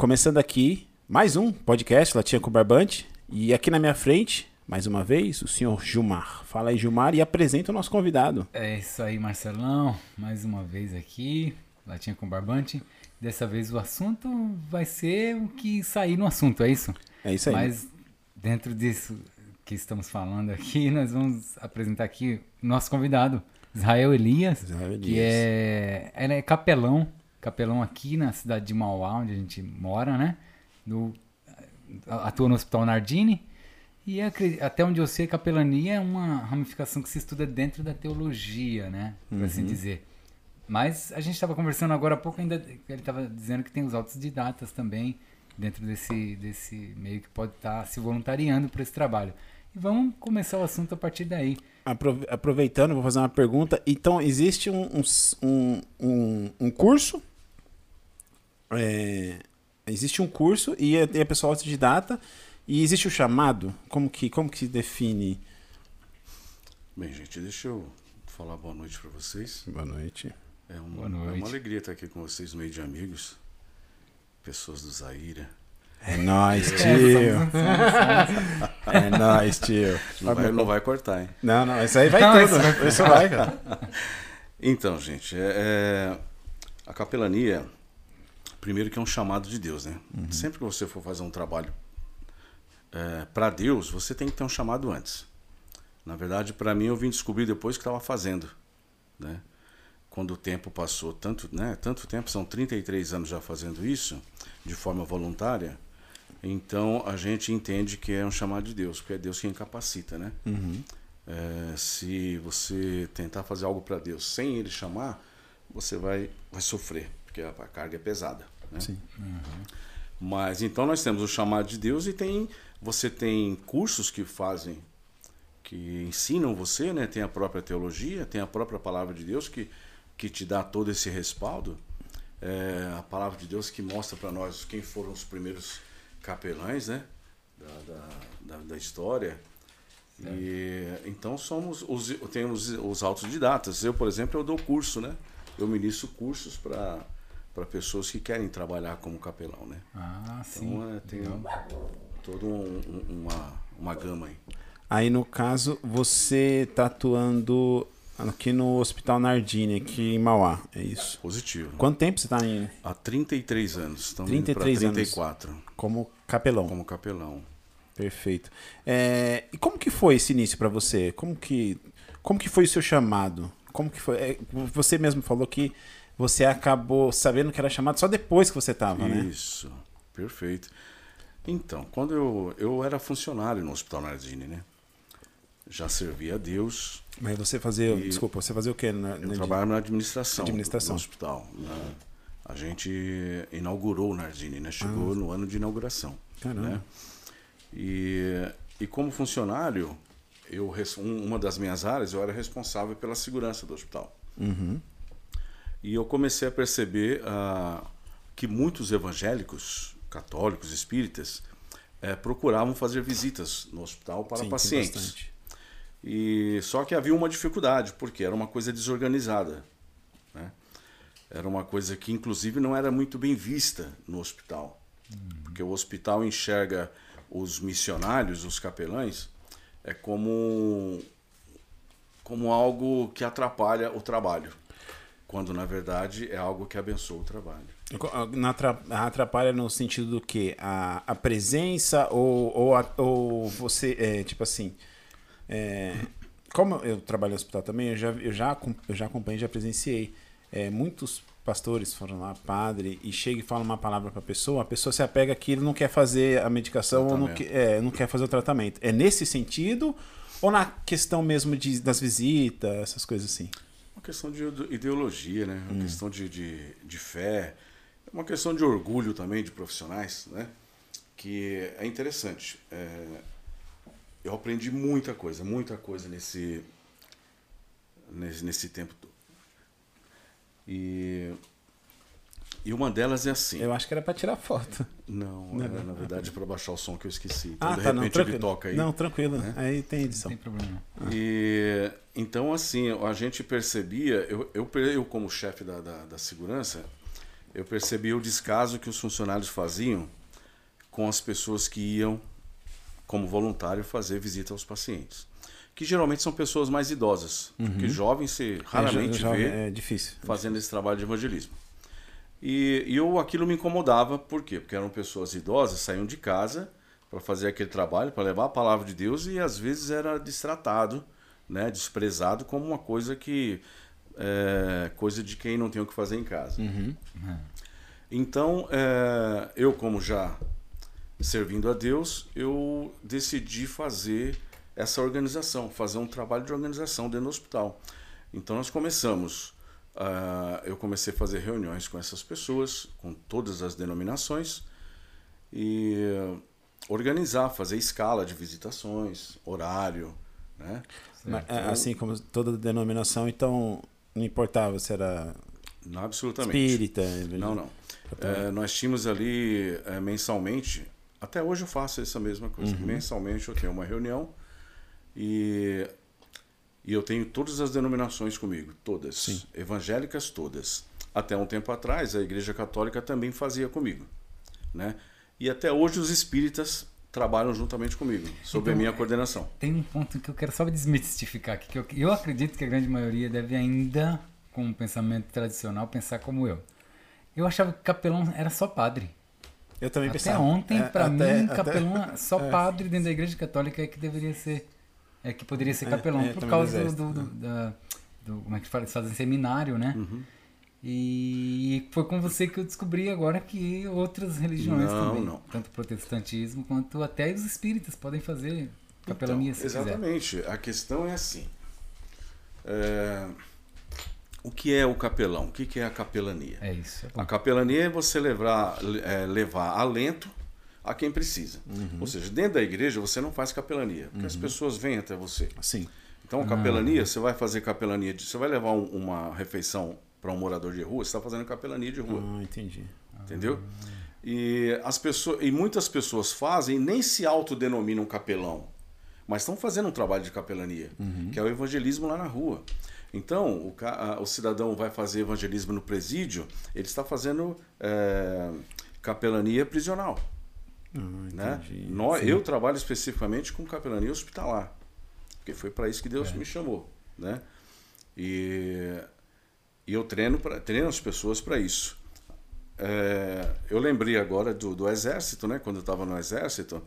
começando aqui mais um podcast Latinha com Barbante. E aqui na minha frente, mais uma vez, o senhor Gilmar. Fala aí, Gilmar, e apresenta o nosso convidado. É isso aí, Marcelão. Mais uma vez aqui, Latinha com Barbante. Dessa vez o assunto vai ser o que sair no assunto, é isso? É isso aí. Mas dentro disso que estamos falando aqui, nós vamos apresentar aqui o nosso convidado, Israel Elias, Israel Elias. que é, ele é capelão, capelão aqui na cidade de Mauá, onde a gente mora, né? No, atua no Hospital Nardini. E até onde eu sei, capelania é uma ramificação que se estuda dentro da teologia, né? Por assim dizer. Mas a gente estava conversando agora há pouco, ainda ele estava dizendo que tem os autodidatas também dentro desse, desse meio que pode estar se voluntariando para esse trabalho. E vamos começar o assunto a partir daí. Aprove- Aproveitando, vou fazer uma pergunta. Então, existe um, um, um- um curso. É, existe um curso e é, e a pessoa autodidata. E existe o chamado. Como que, como que se define? Bem, gente, deixa eu falar boa noite para vocês. Boa noite. É, um- Boa é noite. uma alegria estar aqui com vocês meio de amigos, pessoas do Zaira. É nóis, É, tio. É nóis, tio. Não vai, não vai cortar, hein? Não, não, isso aí vai Não, tudo. isso Isso vai, cara. Então, gente, é, é- a capelania, primeiro que é um chamado de Deus, né? Sempre que você for fazer um trabalho para Deus, você tem que ter um chamado antes. Na verdade, para mim, eu vim descobrir depois que estava fazendo, né? Quando o tempo passou tanto, né? Tanto tempo, são 33 anos já fazendo isso, de forma voluntária. Então, a gente entende que é um chamado de Deus, porque é Deus quem capacita, né? É, se você tentar fazer algo para Deus sem Ele chamar, você vai, vai sofrer, porque a, carga é pesada. Né? Sim. Mas então nós temos o chamado de Deus e tem você tem cursos que fazem, que ensinam você, né? Tem a própria teologia, tem a própria palavra de Deus que, que te dá todo esse respaldo. É, a palavra de Deus que mostra para nós quem foram os primeiros capelães, né? Da, da, da, da história. E então somos os temos os autodidatas. Eu, por exemplo, eu dou curso, né? Eu ministro cursos para para pessoas que querem trabalhar como capelão, né? Ah, sim. Então é, tem Legal. toda um- um- uma, uma gama aí. Aí, no caso, você tá atuando aqui no Hospital Nardini, aqui em Mauá, é isso? Positivo. Quanto tempo você tá em, Há 33 anos. Estamos 33 indo anos. para 34 como capelão? como capelão. Perfeito. É, e como que foi esse início para você? Como que, como que foi o seu chamado? Como que foi? é, você mesmo falou que você acabou sabendo que era chamado só depois que você tava, né? Isso, perfeito. Então, quando eu, eu era funcionário no Hospital Nardini, né? Já servia a Deus. Mas você fazia, desculpa, você fazia o quê? Na, Eu na- trabalhava na administração, Administração. do hospital. né? A gente inaugurou o Nardini, né? Chegou no ano de inauguração. Caramba. né? E, e como funcionário, eu, um- uma das minhas áreas, eu era responsável pela segurança do hospital. Uhum. E eu comecei a perceber ah, que muitos evangélicos, católicos, espíritas, eh, procuravam fazer visitas no hospital para Sim, pacientes. bastante. E só que havia uma dificuldade, porque era uma coisa desorganizada. né? Era uma coisa que, inclusive, não era muito bem vista no hospital. Porque o hospital enxerga os missionários, os capelães, é como, como algo que atrapalha o trabalho. Quando, na verdade, é algo que abençoa o trabalho. Na atra- atrapalha no sentido do que? A, a presença ou, ou, a- ou você, é, tipo assim, é, como eu trabalho no hospital também, eu já, eu já, eu já acompanhei, já presenciei. é, muitos pastores foram lá, padre, e chega e fala uma palavra para a pessoa, a pessoa se apega aquilo, não quer fazer a medicação ou não, que- é, não quer fazer o tratamento. É nesse sentido ou na questão mesmo de, das visitas, essas coisas assim? Uma questão de ide- ideologia, né? Uma questão de, de, de fé, é uma questão de orgulho também de profissionais, né? Que é interessante. É, eu aprendi muita coisa, muita coisa nesse, nesse, nesse tempo todo. E, e uma delas é assim. Eu acho que era para tirar foto. Não, era, na verdade para baixar o som que eu esqueci. Então, Ah, de tá, não, repente ele tranquilo. toca aí. Não, tranquilo. né? Aí tem edição. Não tem problema. E então assim, a gente percebia, eu, eu, eu como chefe da, da, da segurança, eu percebi o descaso que os funcionários faziam com as pessoas que iam como voluntário fazer visita aos pacientes. Que geralmente são pessoas mais idosas, porque jovens se raramente É, já- vê é difícil. fazendo esse trabalho de evangelismo. E, e eu aquilo me incomodava, por quê? Porque eram pessoas idosas, saíam de casa para fazer aquele trabalho, para levar a palavra de Deus e às vezes era destratado, né, desprezado como uma coisa que é, coisa de quem não tem o que fazer em casa. Então, é, eu como já servindo a Deus, eu decidi fazer essa organização, fazer um trabalho de organização dentro do hospital. Então nós começamos, ah, eu comecei a fazer reuniões com essas pessoas, com todas as denominações, e organizar, fazer escala de visitações, horário, né? Mas, é, assim como toda denominação, então não importava se era Não, absolutamente. espírita. Não, não. É, nós tínhamos ali é, mensalmente, até hoje eu faço essa mesma coisa. Mensalmente eu tenho uma reunião e, e eu tenho todas as denominações comigo, todas. Evangélicas todas. Até um tempo atrás a Igreja Católica também fazia comigo. Né? E até hoje os espíritas trabalham juntamente comigo, sob a Então, minha coordenação. Tem um ponto que eu quero só desmistificar aqui, que eu, eu acredito que a grande maioria deve ainda, com um pensamento tradicional, pensar como eu. Eu achava que capelão era só padre. Eu também Até pensava. ontem, É, até- mim, até- capelão, é só padre dentro da igreja católica é que deveria ser, é que poderia ser É, capelão, é, por causa do do, exército, do, do- da- do- como é que fala, eles fazem seminário, né? Uhum. E foi com você que eu descobri agora que outras religiões Não, também, não. tanto o protestantismo quanto até os espíritas podem fazer capelania se quiser. Então, Exatamente. A questão é assim. É, O que é o capelão? O que é a capelania? É isso. é. A capelania é você levar, é, levar alento a quem precisa. Uhum. Ou seja, dentro da igreja você não faz capelania, porque as pessoas vêm até você. Sim. Então, a Ah. capelania, você vai fazer capelania, de, você vai levar um- uma refeição para um morador de rua, você está fazendo capelania de rua. Ah, entendi. Entendeu? E, as pessoas, e muitas pessoas fazem nem se autodenominam capelão, mas estão fazendo um trabalho de capelania, que é o evangelismo lá na rua. Então, o, o cidadão vai fazer evangelismo no presídio, ele está fazendo é, capelania prisional. Ah, Né? Nós, eu trabalho especificamente com capelania hospitalar, porque foi para isso que Deus me chamou. Né? E, e eu treino, pra, treino as pessoas para isso. É, eu lembrei agora do, do exército, né? Quando eu estava no exército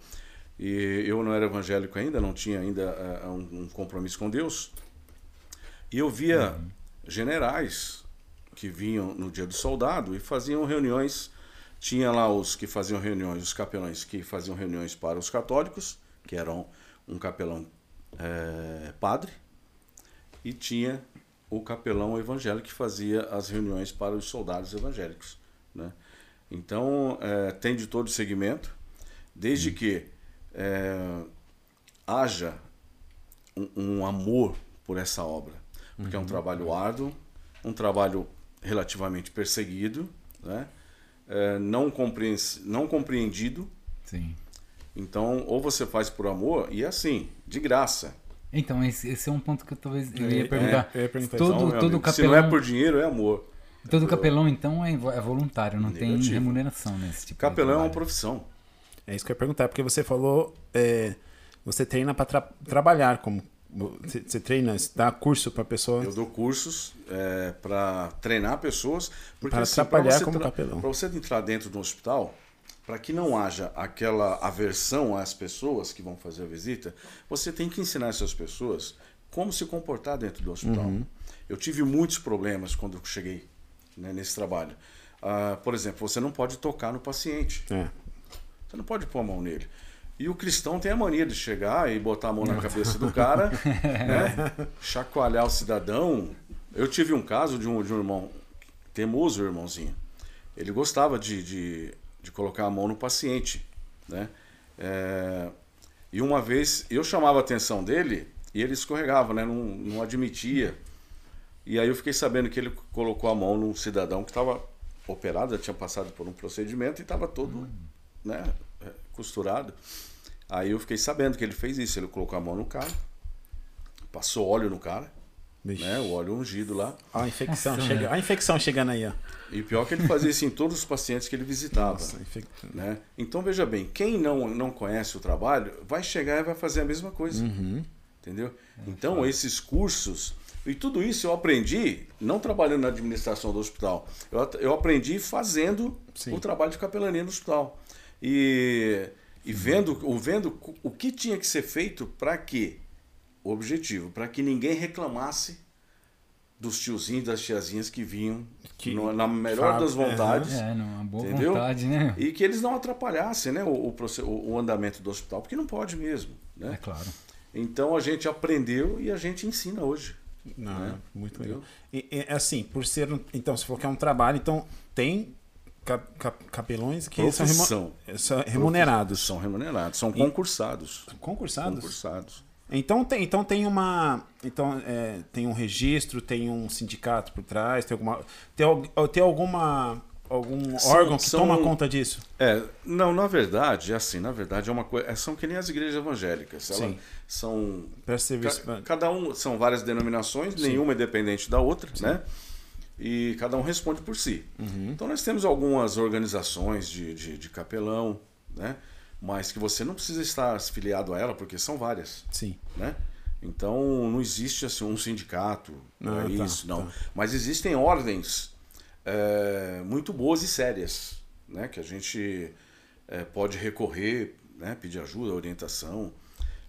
e eu não era evangélico ainda, não tinha ainda é, um, um compromisso com Deus. E eu via generais que vinham no dia do soldado e faziam reuniões. Tinha lá os que faziam reuniões, os capelães que faziam reuniões para os católicos, que eram um capelão é, padre, e tinha o capelão evangélico que fazia as reuniões para os soldados evangélicos. Né? Então, é, tem de todo segmento, desde que é, haja um, um amor por essa obra, porque é um trabalho árduo, um trabalho relativamente perseguido, né? É, não, compreens, não compreendido. Sim. Então, ou você faz por amor, e assim, de graça. Então, esse, esse é um ponto que eu talvez eu É, ia perguntar. eu ia perguntar todo Então, todo amigo, Se capelão, não é por dinheiro, é amor. todo capelão então é, é voluntário, não tem Negativo. remuneração nesse tipo Capelão de é uma profissão. É isso que eu ia perguntar, porque você falou, é, você treina para trabalhar como você, você treina, você dá curso para pessoa. Eu dou cursos para treinar pessoas. Para assim, trabalhar como tra- capelão. Para você entrar dentro do hospital, para que não haja aquela aversão às pessoas que vão fazer a visita, você tem que ensinar essas pessoas como se comportar dentro do hospital. Uhum. Eu tive muitos problemas quando cheguei né, nesse trabalho. Ah, por exemplo, você não pode tocar no paciente. É. Você não pode pôr a mão nele. E o cristão tem a mania de chegar e botar a mão na cabeça do cara, né? chacoalhar o cidadão. Eu tive um caso de um, de um irmão, temoso irmãozinho. Ele gostava de, de, de colocar a mão no paciente. Né? É, e uma vez eu chamava a atenção dele e ele escorregava, né? não, não admitia. E aí eu fiquei sabendo que ele colocou a mão num cidadão que estava operado, já tinha passado por um procedimento e estava todo né, é, costurado. Aí eu fiquei sabendo que ele fez isso. Ele colocou a mão no cara, passou óleo no cara, Né? O óleo ungido lá. Ó, a infecção, Nossa, chega, né? a infecção chegando aí, ó. E pior que ele fazia isso em todos os pacientes que ele visitava. Nossa, né? Então veja bem, quem não, não conhece o trabalho vai chegar e vai fazer a mesma coisa. Uhum. Entendeu? então esses cursos e tudo isso eu aprendi não trabalhando na administração do hospital. Eu, eu aprendi fazendo Sim. o trabalho de capelania no hospital. E, e vendo, o, vendo o que tinha que ser feito para que o objetivo, para que ninguém reclamasse dos tiozinhos e das tiazinhas que vinham Que no- na melhor das vontades É, numa boa Entendeu? vontade, né? e que eles não atrapalhassem né, o, o, o- andamento do hospital, porque não pode mesmo. É Né? claro. Então a gente aprendeu e a gente ensina hoje. Não, né? muito Entendeu? legal. E, e, assim, por ser. um- Então, você falou que é um trabalho, então tem cap- cap- capelões que são, remu- Profissão. são remunerados. São remunerados, são concursados. Concursados? Concursados. Então tem, então tem uma. Então é, tem um registro, tem um sindicato por trás, tem alguma. Tem, tem alguma. algum São- órgão que são- toma conta disso? É, não, na verdade, é assim, na verdade é uma coisa. São que nem as igrejas evangélicas. Sim. são. Presta serviço. ca- cada um são várias denominações, nenhuma é dependente da outra, né? E cada um responde por si. Uhum. Então nós temos algumas organizações de, de, de capelão, né? Mas que você não precisa estar afiliado a ela, porque são várias. Sim. né? Então não existe assim um sindicato, não Ah, é tá, isso, não. tá. Mas existem ordens é, muito boas e sérias, né? Que a gente é, pode recorrer, né? Pedir ajuda, orientação,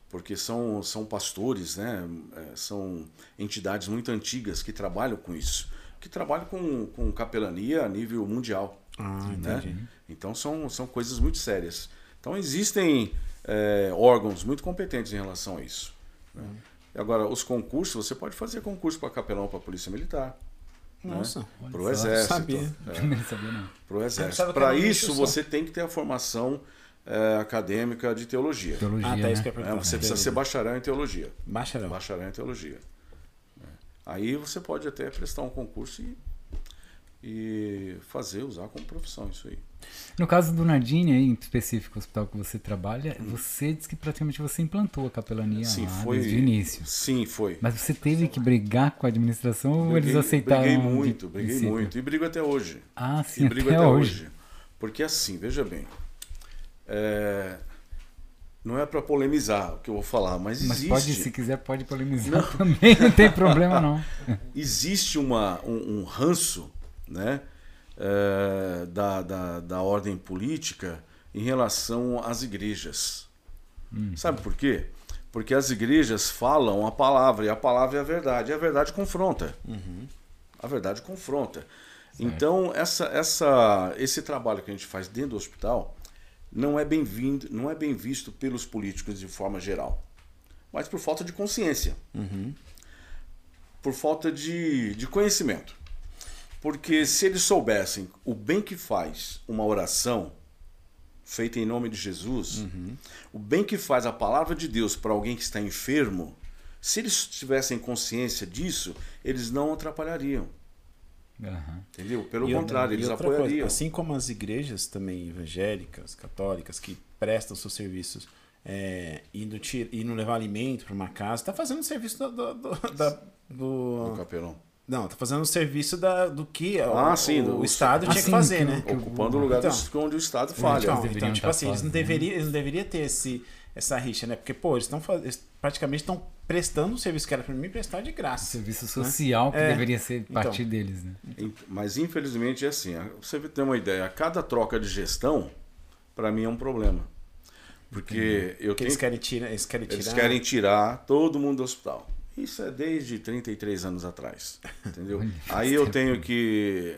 porque são são pastores, né? É, são entidades muito antigas que trabalham com isso, que trabalham com, com capelania a nível mundial Ah, né? entendi. Então são, são coisas muito sérias. Então existem é, órgãos muito competentes em relação a isso. né? Uhum. E Agora, os concursos, você pode fazer concurso para capelão para a Polícia Militar, Nossa. para o Exército. sabia. é, pro pensava exército. que Para isso, você tem que ter a formação é, acadêmica de teologia. Teologia, Ah, tá, né? isso que né? perguntar. Você precisa ser bacharel em teologia. Bacharel. Bacharel em teologia. né? Aí você pode até prestar um concurso e, e fazer, usar como profissão isso aí. No caso do Nardini, aí, em específico, o hospital que você trabalha, você disse que praticamente você implantou a capelania Sim, lá foi. desde o início. Sim, foi. Mas você teve que brigar com a administração ou eles Briguei- aceitaram? Briguei muito, briguei princípio? muito. E brigo até hoje. Ah, E sim, brigo até, até, hoje. hoje. Porque assim, veja bem. é, Não é para polemizar o que eu vou falar, mas Mas existe, pode, se quiser, pode polemizar também, não tem problema não. existe uma, um, um ranço né, é, da, da, da ordem política em relação às igrejas. Sabe por quê? Porque as igrejas falam a palavra e a palavra é a verdade. E a verdade confronta. A verdade confronta. Então, essa, essa, esse trabalho que a gente faz dentro do hospital não é bem-vindo, não é bem visto pelos políticos de forma geral, mas por falta de consciência, por falta de, de conhecimento. Porque se eles soubessem o bem que faz uma oração feita em nome de Jesus, o bem que faz a palavra de Deus para alguém que está enfermo, se eles tivessem consciência disso, eles não atrapalhariam. Aham. Entendeu? Pelo E contrário, eles outra coisa, apoiariam. assim como as igrejas também evangélicas, católicas, que prestam seus serviços é, indo, ti- indo levar alimento para uma casa, está fazendo o serviço do, do, do- do- O capelão. Não, tá fazendo o serviço da, do que Ah, o, sim, o, do- Estado Ah, tinha sim, que fazer, que- né? Ocupando o lugar Então. onde o Estado falha. Então, então, tipo assim, eles não, fazendo. deveriam, eles não deveriam ter esse, essa rixa, né? Porque, pô, eles estão eles praticamente estão prestando um serviço que era para mim prestar de graça. Serviço social que É. deveria ser Então. partir deles, né? Mas infelizmente é assim. Você ter uma ideia, a cada troca de gestão, para mim é um problema. Porque eu Porque tenho eles querem tirar. Eles querem tirar. Eles querem tirar todo mundo do hospital. Isso é desde 33 anos atrás. Entendeu? Aí eu tenho que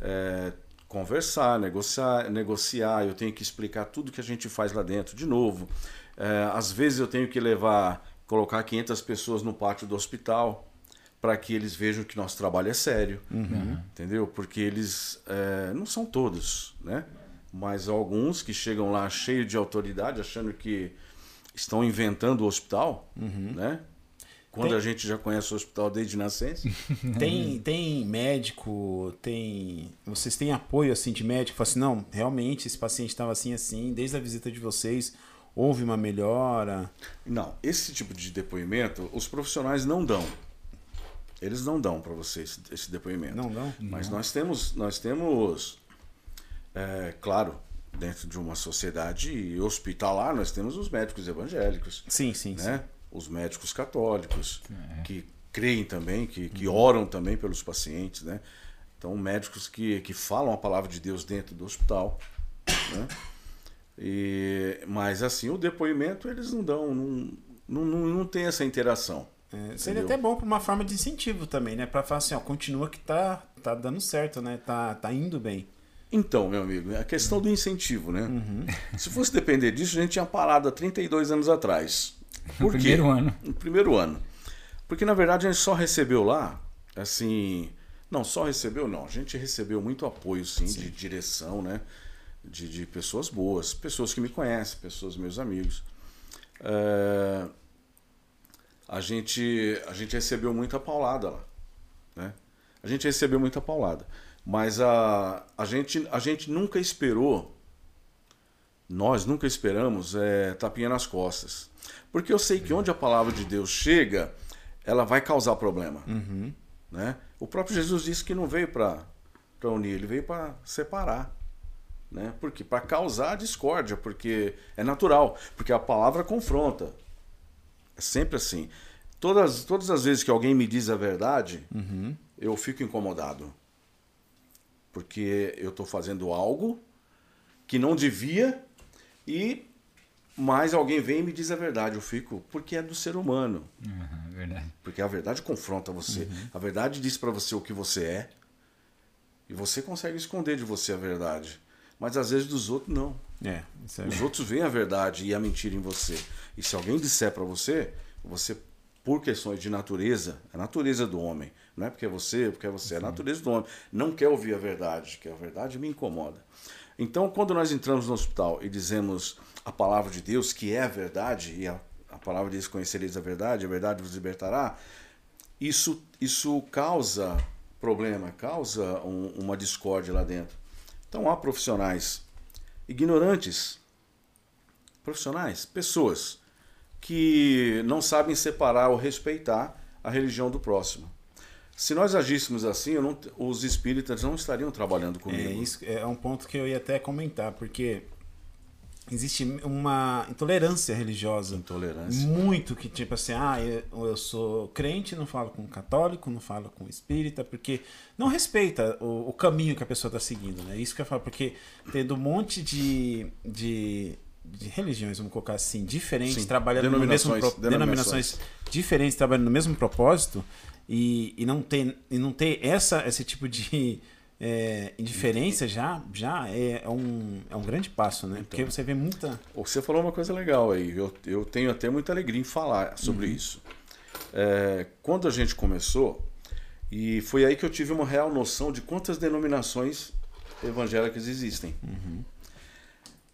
é, conversar, negociar, negociar, eu tenho que explicar tudo que a gente faz lá dentro de novo. É, às vezes eu tenho que levar, colocar 500 pessoas no pátio do hospital para que eles vejam que nosso trabalho é sério. Entendeu? Porque eles é, não são todos, né? Mas alguns que chegam lá cheios de autoridade, achando que estão inventando o hospital, né? Quando Tem- a gente já conhece o hospital desde nascença. Tem, tem médico, tem. Vocês têm apoio assim de médico? Fala assim, não, realmente esse paciente estava assim, assim, desde a visita de vocês houve uma melhora. Não, esse tipo de depoimento os profissionais não dão. Eles não dão para você esse, esse, depoimento. Não dão? Mas não. nós temos, nós temos, é, claro, dentro de uma sociedade hospitalar, nós temos os médicos evangélicos. Sim, sim, né? Sim. Os médicos católicos, é. que creem também, que, que oram também pelos pacientes, né? Então, médicos que, que falam a palavra de Deus dentro do hospital, né? E, mas assim, o depoimento eles não dão, não, não, não, não tem essa interação. É, seria até bom para uma forma de incentivo também, né? Para falar assim, ó, continua que tá, tá dando certo, né? Tá, tá indo bem. Então, meu amigo, a questão do incentivo, né? Uhum. Se fosse depender disso, a gente tinha parado há 32 anos atrás. Por no quê? primeiro ano. No primeiro ano. Porque, na verdade, a gente só recebeu lá, assim... Não, só recebeu, não. A gente recebeu muito apoio, sim, sim. de direção, né? De, de pessoas boas, pessoas que me conhecem, pessoas meus amigos. É a gente, a gente recebeu muita paulada lá. Né? A gente recebeu muita paulada. Mas a, a, gente, a gente nunca esperou, nós nunca esperamos é, tapinha nas costas. Porque eu sei que onde a palavra de Deus chega, ela vai causar problema. Uhum. Né? O próprio Jesus disse que não veio para unir, ele veio para separar. Né? Porque para causar discórdia, porque é natural, porque a palavra confronta. É sempre assim. Todas, todas as vezes que alguém me diz a verdade, uhum. eu fico incomodado. Porque eu estou fazendo algo que não devia e mais alguém vem e me diz a verdade. Eu fico, porque é do ser humano. Uhum, verdade. Porque a verdade confronta você. Uhum. A verdade diz para você o que você é. E você consegue esconder de você a verdade. Mas às vezes dos outros não. É, é Os outros veem a verdade e a mentira em você. E se alguém disser para você, você, por questões de natureza, a natureza do homem, não é porque é você, porque é você, é a natureza do homem, não quer ouvir a verdade, que a verdade me incomoda. Então, quando nós entramos no hospital e dizemos a palavra de Deus, que é a verdade, e a, a palavra diz: Conhecereis a verdade, a verdade vos libertará, isso, isso causa problema, causa um, uma discórdia lá dentro. Então, há profissionais ignorantes, profissionais, pessoas que não sabem separar ou respeitar a religião do próximo. Se nós agíssemos assim, não, os espíritas não estariam trabalhando comigo. É, isso é um ponto que eu ia até comentar, porque existe uma intolerância religiosa. Intolerância. Muito que, tipo assim, ah, eu, eu sou crente, não falo com católico, não falo com espírita, porque não respeita o, o caminho que a pessoa está seguindo, né? Isso que eu falo, porque tendo um monte de, de, de religiões, vamos colocar assim, diferentes, Sim. trabalhando no mesmo denominações. denominações diferentes, trabalhando no mesmo propósito, e, e não ter, e não ter essa, esse tipo de é, indiferença já, já é, é, um, é um grande passo, né? Então, Porque você vê muita. Você falou uma coisa legal aí, eu, eu tenho até muita alegria em falar sobre uhum. isso. É, quando a gente começou, e foi aí que eu tive uma real noção de quantas denominações evangélicas existem. Uhum.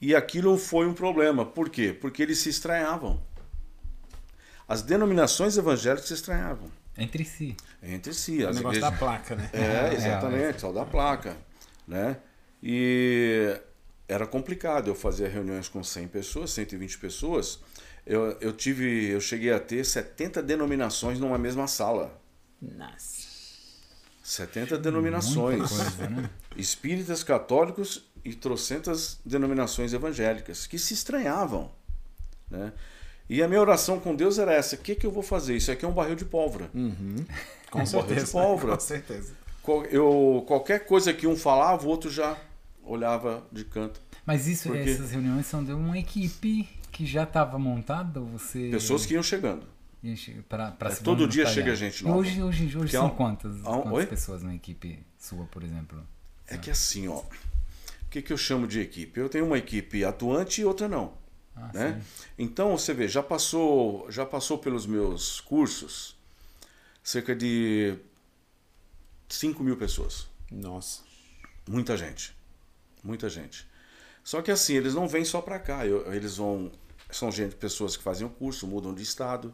E aquilo foi um problema. Por quê? Porque eles se estranhavam. As denominações evangélicas se estranhavam. Entre si. Entre si. É o negócio igrejas... da placa, né? É, exatamente, só da placa. Né? E era complicado. Eu fazia reuniões com 100 pessoas, 120 pessoas. Eu, eu tive, eu cheguei a ter 70 denominações numa mesma sala. Nossa. 70 denominações. Coisa, né? Espíritas católicos e trocentas denominações evangélicas que se estranhavam. Né? E a minha oração com Deus era essa: o que, que eu vou fazer? Isso aqui é um barril de pólvora. Uhum. Com um certeza. barril de pólvora. Com certeza. Eu, qualquer coisa que um falava, o outro já olhava de canto. Mas isso, Porque... essas reuniões são de uma equipe que já estava montada? Você... Pessoas que iam chegando. Pra, pra é, todo dia chega gente nova. Hoje, hoje, hoje são um, quantas, um, quantas pessoas na equipe sua, por exemplo? É que assim, ó. O que, que eu chamo de equipe? Eu tenho uma equipe atuante e outra não. Ah, né? Então você vê, já passou, já passou pelos meus cursos cerca de 5 mil pessoas. Nossa. Muita gente. Muita gente. Só que assim, eles não vêm só para cá. Eu, eles vão. São gente, pessoas que fazem o curso, mudam de estado.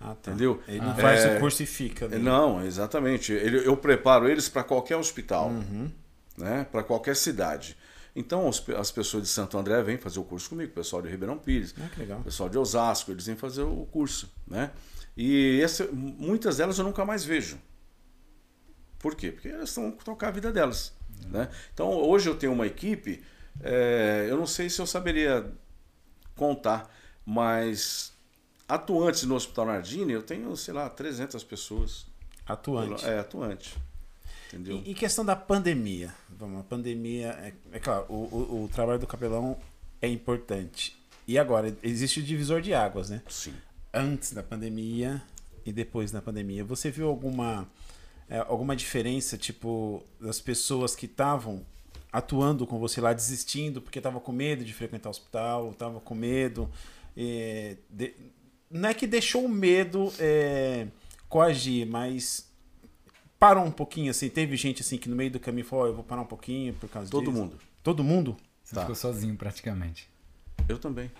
Ah, tá. Entendeu? Ele não ah, faz é, o curso e fica. Né? Não, exatamente. Eu, eu preparo eles para qualquer hospital, uhum. né? para qualquer cidade. Então as pessoas de Santo André vêm fazer o curso comigo, o pessoal de Ribeirão Pires, ah, o pessoal de Osasco, eles vêm fazer o curso, né? E essa, muitas delas eu nunca mais vejo. Por quê? Porque elas estão tocar a vida delas. Né? Então, hoje eu tenho uma equipe, é, eu não sei se eu saberia contar, mas atuantes no Hospital Nardini, eu tenho, sei lá, 300 pessoas. Atuante. É, atuante. Entendeu? E, e questão da pandemia? Vamos, a pandemia, é, é claro, o, o, o trabalho do capelão é importante. E agora, existe o divisor de águas, né? Sim. Antes da pandemia e depois da pandemia. Você viu alguma, é, alguma diferença, tipo, das pessoas que estavam atuando com você lá, desistindo porque estavam com medo de frequentar o hospital, estavam com medo. é, de- não é que deixou o medo é, coagir, mas parou um pouquinho, assim. Teve gente assim que no meio do caminho falou: "Ó, eu vou parar um pouquinho por causa Todo disso." mundo. Todo mundo? Você Tá. ficou sozinho praticamente. Eu também.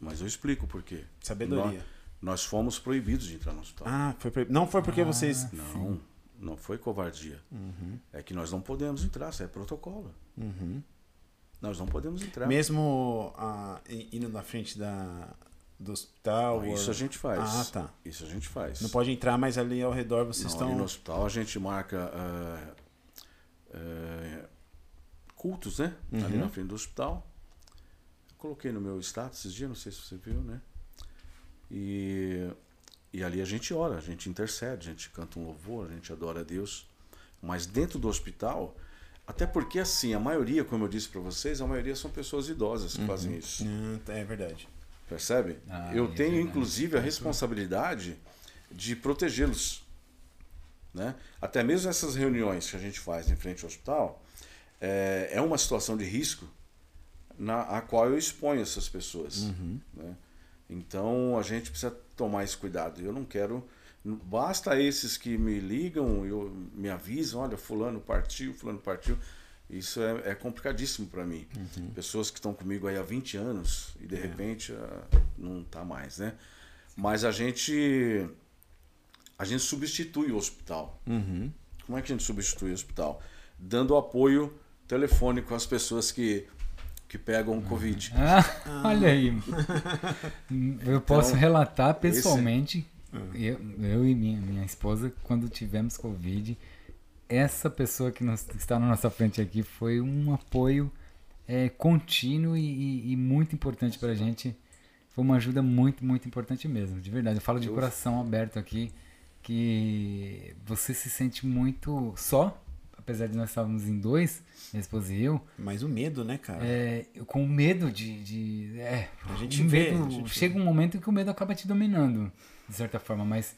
Mas eu explico por quê. Sabedoria. Nós, nós fomos proibidos de entrar no hospital. Ah, foi proib- não foi porque vocês. Não, não foi covardia. É que nós não podemos entrar, isso é protocolo. Nós não podemos entrar. Mesmo ah, i- indo na frente da, do hospital. Não, isso ou- a gente faz. Ah, tá. Isso a gente faz. Não pode entrar, mas ali ao redor vocês Não, estão. ali no hospital a gente marca ah, ah, cultos, né? Ali Uhum. na frente do hospital. Coloquei no meu status esses dias, não sei se você viu, né? E, e ali a gente ora, a gente intercede, a gente canta um louvor, a gente adora a Deus. Mas dentro do hospital, até porque assim, a maioria, como eu disse para vocês, a maioria são pessoas idosas que fazem isso. Ah, é verdade. Percebe? Ah, eu tenho, verdade. inclusive, a responsabilidade de protegê-los. Né? Até mesmo essas reuniões que a gente faz em frente ao hospital, é, é uma situação de risco na a qual eu exponho essas pessoas. Né? Então, a gente precisa tomar esse cuidado. Eu não quero... Basta esses que me ligam, eu, me avisam, olha, fulano partiu, fulano partiu. Isso é, é complicadíssimo para mim. Pessoas que estão comigo aí há 20 anos e de repente ah, não tá mais, né? Mas a gente a gente substitui o hospital. Uhum. Como é que a gente substitui o hospital? Dando apoio telefônico às pessoas que que pegam Covid. Ah, olha aí. Eu posso Então, relatar pessoalmente, eu, eu e minha, minha esposa, quando tivemos Covid, essa pessoa que nos- está na nossa frente aqui foi um apoio é, contínuo e, e- e muito importante pra gente. Foi uma ajuda muito, muito importante mesmo, de verdade. Eu falo de coração aberto aqui, que você se sente muito só, apesar de nós estarmos em dois, minha esposa e eu, Mas o medo, né, cara? é, com medo de. de é, A gente o vê, medo- a gente chega um momento que o medo acaba te dominando, de certa forma, mas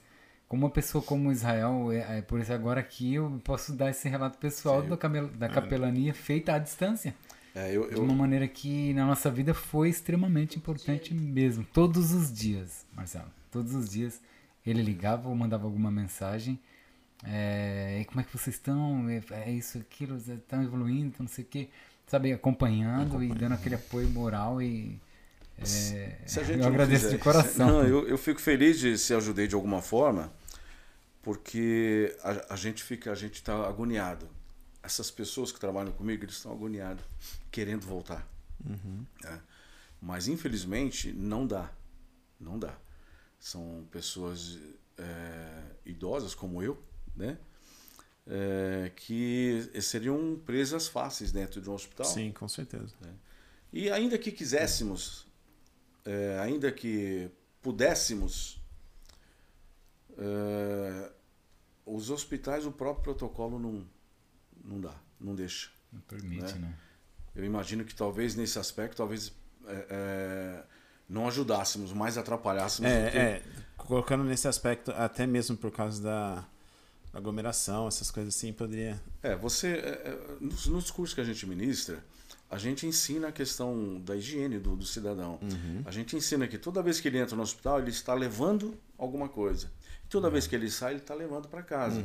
como uma pessoa como Israel, é, é por isso agora aqui eu posso dar esse relato pessoal Sim. da, camel- da capelania feita à distância. É, eu, De eu, uma maneira que na nossa vida foi extremamente importante mesmo. Todos os dias, Marcelo. Todos os dias ele ligava ou mandava alguma mensagem. É, e como é que vocês estão? É, é isso, aquilo, estão evoluindo, não sei o quê. Sabe, acompanhando, e dando aquele apoio moral e. é, Se a gente eu agradeço fizer- de coração. Não, eu, eu fico feliz de se ajudei de alguma forma, porque a, a gente fica, a gente está agoniado. Essas pessoas que trabalham comigo, eles estão agoniados, querendo voltar. né? Mas infelizmente não dá, não dá. São pessoas é, idosas como eu, né? É, que seriam presas fáceis dentro de um hospital. Sim, com certeza. E ainda que quiséssemos, é, ainda que pudéssemos, é, os hospitais, o próprio protocolo não, não dá, não deixa. Não permite, né? né? Eu imagino que talvez nesse aspecto, talvez é, é, não ajudássemos, mais atrapalhássemos. do que- É, é, colocando nesse aspecto, até mesmo por causa da aglomeração, essas coisas assim, poderia. É, você. é, é, nos, nos cursos que a gente ministra, a gente ensina a questão da higiene do, do cidadão. A gente ensina que toda vez que ele entra no hospital, ele está levando alguma coisa. E toda vez que ele sai, ele está levando para casa.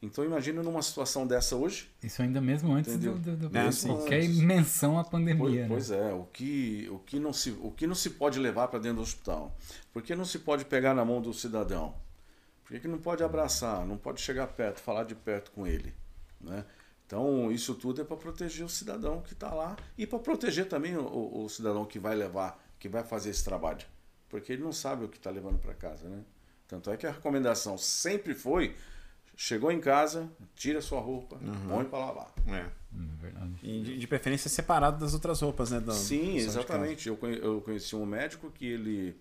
Então imagina numa situação dessa hoje. Isso ainda mesmo antes do, Entendeu? do, do- É, de sim. qualquer Antes. menção à Pois, pandemia, né? pois é, o que, o, que não se, o que não se pode levar para dentro do hospital? Por que não se pode pegar na mão do cidadão? Por que, que não pode abraçar, não pode chegar perto, falar de perto com ele? Né? Então, isso tudo é para proteger o cidadão que está lá e para proteger também o, o- o cidadão que vai levar, que vai fazer esse trabalho. Porque ele não sabe o que está levando para casa. Né? Tanto é que a recomendação sempre foi Chegou em casa, tira sua roupa, põe pra lavar. É. Hum, verdade. E de, de preferência separado das outras roupas, né? do- Sim, exatamente. Eu, eu conheci um médico que ele,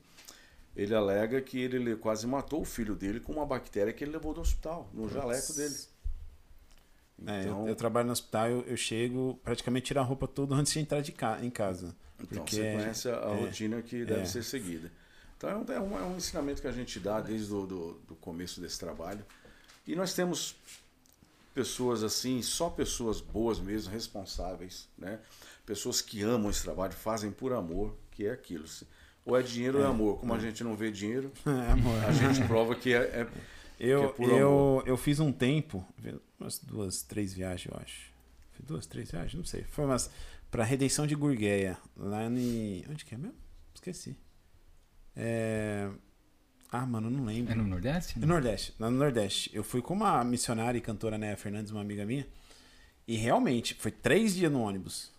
ele alega que ele, le- quase matou o filho dele com uma bactéria que ele levou do hospital, no jaleco dele. casa. É, eu- Então, eu, trabalho no hospital, eu, eu chego praticamente tirar a roupa toda antes de entrar de ca em casa. então Porque você conhece a, a é, rotina que deve é. ser seguida. Então é um, é um- é um ensinamento que a gente dá desde o do, do começo desse trabalho. E nós temos pessoas assim, só pessoas boas mesmo, responsáveis, né? Pessoas que amam esse trabalho, fazem por amor, que é aquilo. Ou é dinheiro ou é amor. Como a gente não vê dinheiro, É, amor. a gente prova que é, é- que é Eu, por eu, amor. eu fiz um tempo, umas duas, três viagens, eu acho. Fiz duas, três viagens, não sei. Foi umas pra Redenção de Gurgueia, lá em. Onde que é mesmo? Esqueci. É. Ah, mano, eu não lembro. É no Nordeste? No Nordeste, lá no Nordeste. Eu fui com uma missionária e cantora Néa Fernandes, uma amiga minha. E realmente, foi três dias no ônibus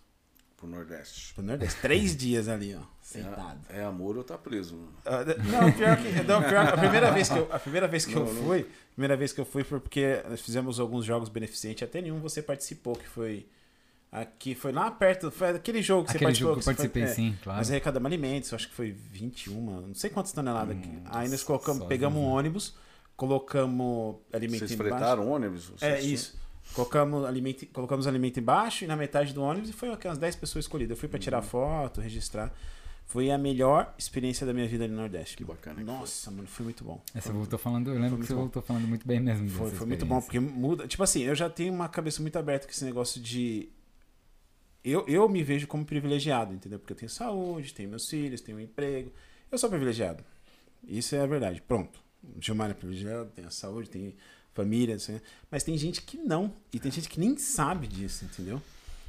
pro Nordeste. pro Nordeste. Três dias ali, ó. Sentado. É, é amor ou tá preso. Ah, não, pior que, não, pior que a primeira vez que eu, a primeira vez que eu Não, não. fui, a primeira vez que eu fui foi porque nós fizemos alguns jogos beneficentes, até nenhum você participou, que foi aqui, foi lá perto, foi aquele jogo que Aquele você jogo que eu participou. participei, você foi- é, sim, claro. Nós arrecadamos alimentos, acho que foi 21, não sei quantas toneladas aqui. Aí nós colocamos, pegamos um ônibus, colocamos alimento Vocês embaixo. fretaram ônibus? É, Vocês- isso. Colocamos alimento, colocamos alimento embaixo e na metade do ônibus e foi aquelas 10 pessoas escolhidas. Eu fui pra Uhum. tirar foto, registrar. Foi a melhor experiência da minha vida ali no Nordeste. Que bacana que Nossa, mano, foi muito bom. Essa voltou falando, eu lembro Foi que você bom. voltou falando muito bem mesmo. Foi, dessa foi muito bom, porque muda. Tipo assim, eu já tenho uma cabeça muito aberta com esse negócio de. Eu, eu me vejo como privilegiado, entendeu? Porque eu tenho saúde, tenho meus filhos, tenho um emprego. Eu sou privilegiado. Isso é a verdade. Pronto. Gilmar é privilegiado, tem a saúde, tem família, assim, mas tem gente que não. E tem gente que nem sabe disso, entendeu?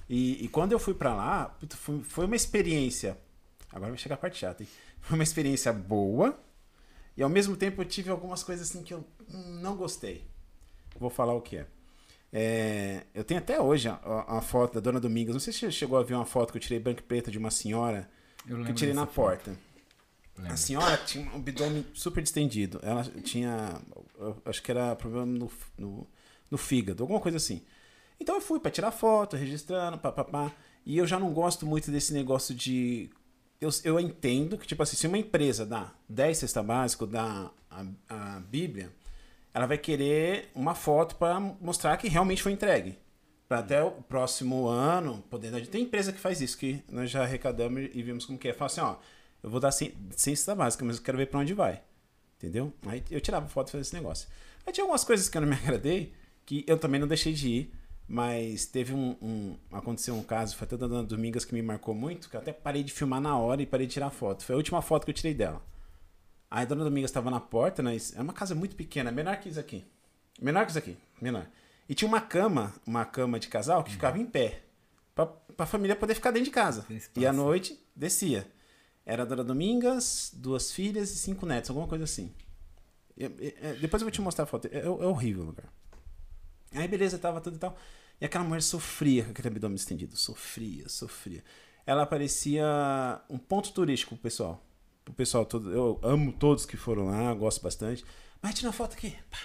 E, e quando eu fui pra lá, foi, foi uma experiência. Agora vai chegar a parte chata, hein? Foi uma experiência boa. E ao mesmo tempo eu tive algumas coisas assim que eu não gostei. Vou falar o que é. É, eu tenho até hoje a, a- a foto da Dona Domingas. Não sei se você chegou a ver uma foto que eu tirei branco e preto de uma senhora Eu que eu tirei na porta. A senhora tinha um abdômen super distendido. Ela tinha. acho que era problema no, no, no fígado, alguma coisa assim. Então eu fui pra tirar foto, registrando, papapá. E eu já não gosto muito desse negócio de. Eu, eu entendo que, tipo assim, se uma empresa dá 10 cesta básico, dá a, a Bíblia, ela vai querer uma foto para mostrar que realmente foi entregue. Para até o próximo ano poder. Tem empresa que faz isso, que nós já arrecadamos e vimos como que é. Fala assim, ó, eu vou dar 100 100 cesta básica, mas eu quero ver para onde vai. Entendeu? Aí eu tirava foto e fazia esse negócio. Aí tinha algumas coisas que eu não me agradei, que eu também não deixei de ir, mas teve um, um- Aconteceu um caso, foi até da Dona Domingas que me marcou muito, que eu até parei de filmar na hora e parei de tirar foto. Foi a última foto que eu tirei dela. Aí a Dona Domingas estava na porta, né? É uma casa muito pequena, menor que isso aqui. Menor que isso aqui, menor. E tinha uma cama, uma cama de casal que ficava em pé. Pra, pra família poder ficar dentro de casa. E à noite descia. Era a Dona Domingas, duas filhas e cinco netos, alguma coisa assim. É, depois eu vou te mostrar a foto. É, é horrível o lugar. Aí beleza, tava tudo e tal. E aquela mulher sofria com aquele abdômen estendido. Sofria, sofria. Ela parecia um ponto turístico pro pessoal. Pro pessoal todo. Eu amo todos que foram lá, gosto bastante. Mas tira uma foto aqui. Pá.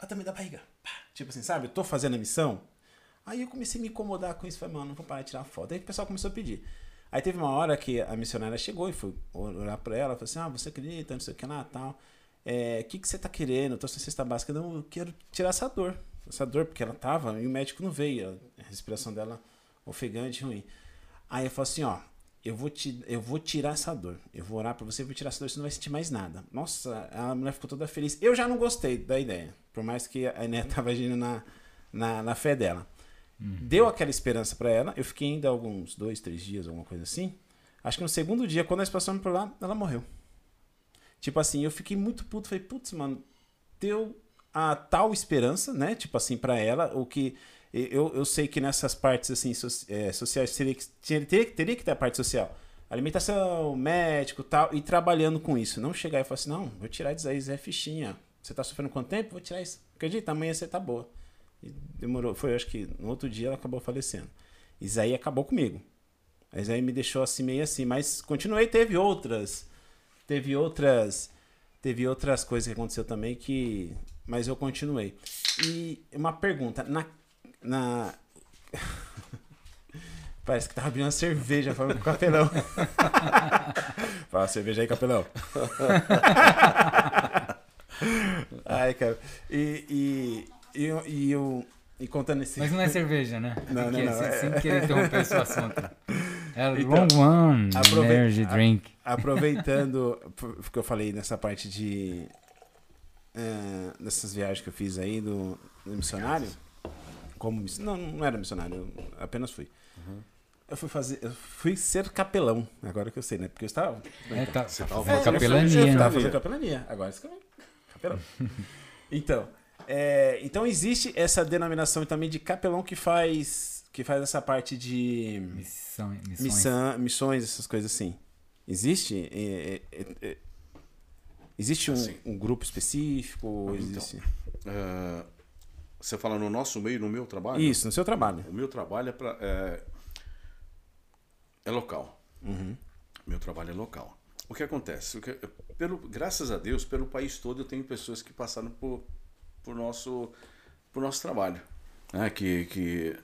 Olha também da barriga. Pá. Tipo assim, sabe? Eu tô fazendo a missão. Aí eu comecei a me incomodar com isso. Falei, mano, não vou parar de tirar foto. Aí o pessoal começou a pedir. Aí teve uma hora que a missionária chegou e foi olhar pra ela. Falou assim: Ah, você acredita, não sei o que lá tal. É, O que, que você tá querendo? Eu tô sem cesta básica. Não, eu quero tirar essa dor. Essa dor, porque ela tava e o médico não veio. A respiração dela ofegante, ruim. Aí eu falei assim: Ó, eu vou, te, eu vou tirar essa dor. Eu vou orar pra você, eu vou tirar essa dor, você não vai sentir mais nada. Nossa, a mulher ficou toda feliz. Eu já não gostei da ideia. Por mais que a Ené tava agindo na, na, na fé dela. Deu aquela esperança pra ela. Eu fiquei ainda alguns dois, três dias, alguma coisa assim. Acho que no segundo dia, quando nós passamos por lá, ela morreu. Tipo assim, eu fiquei muito puto. Falei, putz, mano, deu a tal esperança, né? Tipo assim, pra ela, o que. Eu, eu sei que nessas partes assim, so- é, sociais teria que, teria, teria, que ter a parte social. Alimentação, médico tal, e trabalhando com isso. Não chegar e falar assim, não, vou tirar isso aí, Zé Fichinha. Você tá sofrendo quanto tempo? Vou tirar isso. Acredita, amanhã você tá boa. E demorou, foi acho que no outro dia ela acabou falecendo. Isso aí acabou comigo. Isso aí me deixou assim meio assim, mas continuei, teve outras. Teve outras. Teve outras coisas que aconteceu também que mas eu continuei. E uma pergunta, na. Na... Parece que tava abrindo uma cerveja falando com o capelão. Fala cerveja aí, capelão. Ai, cara. E, e, e, eu- e. E contando esse. Mas não é cerveja, né? Não, não, Porque, não, Sem, é- sem querer interromper esse assunto. É Então, Long One aprove- Energy a- Drink. Aproveitando o que eu falei nessa parte de. eh, dessas viagens que eu fiz aí do, do missionário. Como miss- não, não era missionário, eu apenas fui. Eu fui fazer. Eu fui ser capelão, agora que eu sei, né? Porque eu estava. É, tá, Você tava é, fazendo capelania. Eu né? estava fazendo capelania. Agora isso que eu capelão. então, é, então existe essa denominação também de capelão que faz que faz essa parte de Missão, missões. missão, missões, essas coisas assim. Existe? É, é, é, é, existe um, Assim. um grupo específico? Então. Existe... É, você fala no nosso meio, no meu trabalho? Isso, no seu trabalho. O meu trabalho é, pra, é, é local. Uhum. Meu trabalho é local. O que acontece? O que- pelo, graças a Deus, pelo país todo eu tenho pessoas que passaram por, por, nosso, por nosso trabalho. Né? Que, que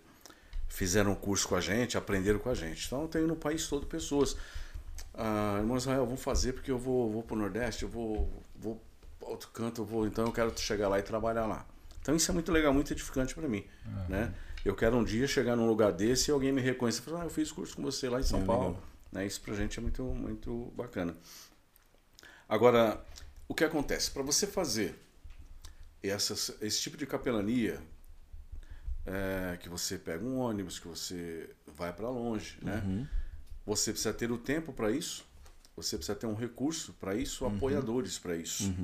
fizeram curso com a gente, aprenderam com a gente. Então eu tenho no país todo pessoas. Ah, irmão Israel, vamos fazer porque eu vou, vou para o Nordeste, eu vou, vou para outro canto, eu vou, então eu quero chegar lá e trabalhar lá. Então isso é muito legal, muito edificante para mim. Né? Eu quero um dia chegar num lugar desse e alguém me reconhecer e falar, ah, eu fiz curso com você lá em São É, Paulo. legal. Né? Isso pra gente é muito, muito bacana. Agora, o que acontece? Para você fazer essas, esse tipo de capelania, é, que você pega um ônibus, que você vai para longe, né? Você precisa ter o tempo para isso, você precisa ter um recurso para isso, apoiadores para isso.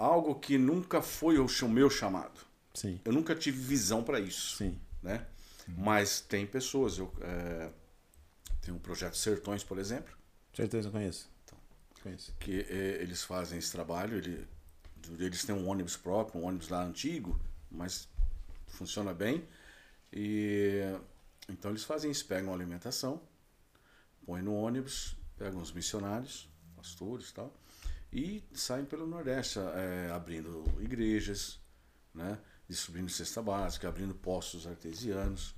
Algo que nunca foi o meu chamado. Sim, Eu nunca tive visão para isso sim. né? Mas tem pessoas, eu é, tem um projeto Sertões, por exemplo, Certeza eu conheço. Então. Conheço. que é, eles fazem esse trabalho, ele, eles têm um ônibus próprio, um ônibus lá antigo, mas funciona bem. E então eles fazem isso, pegam alimentação, põem no ônibus, pegam os missionários, pastores e tal, e saem pelo Nordeste, é, abrindo igrejas, né? distribuindo cesta básica, abrindo postos artesianos.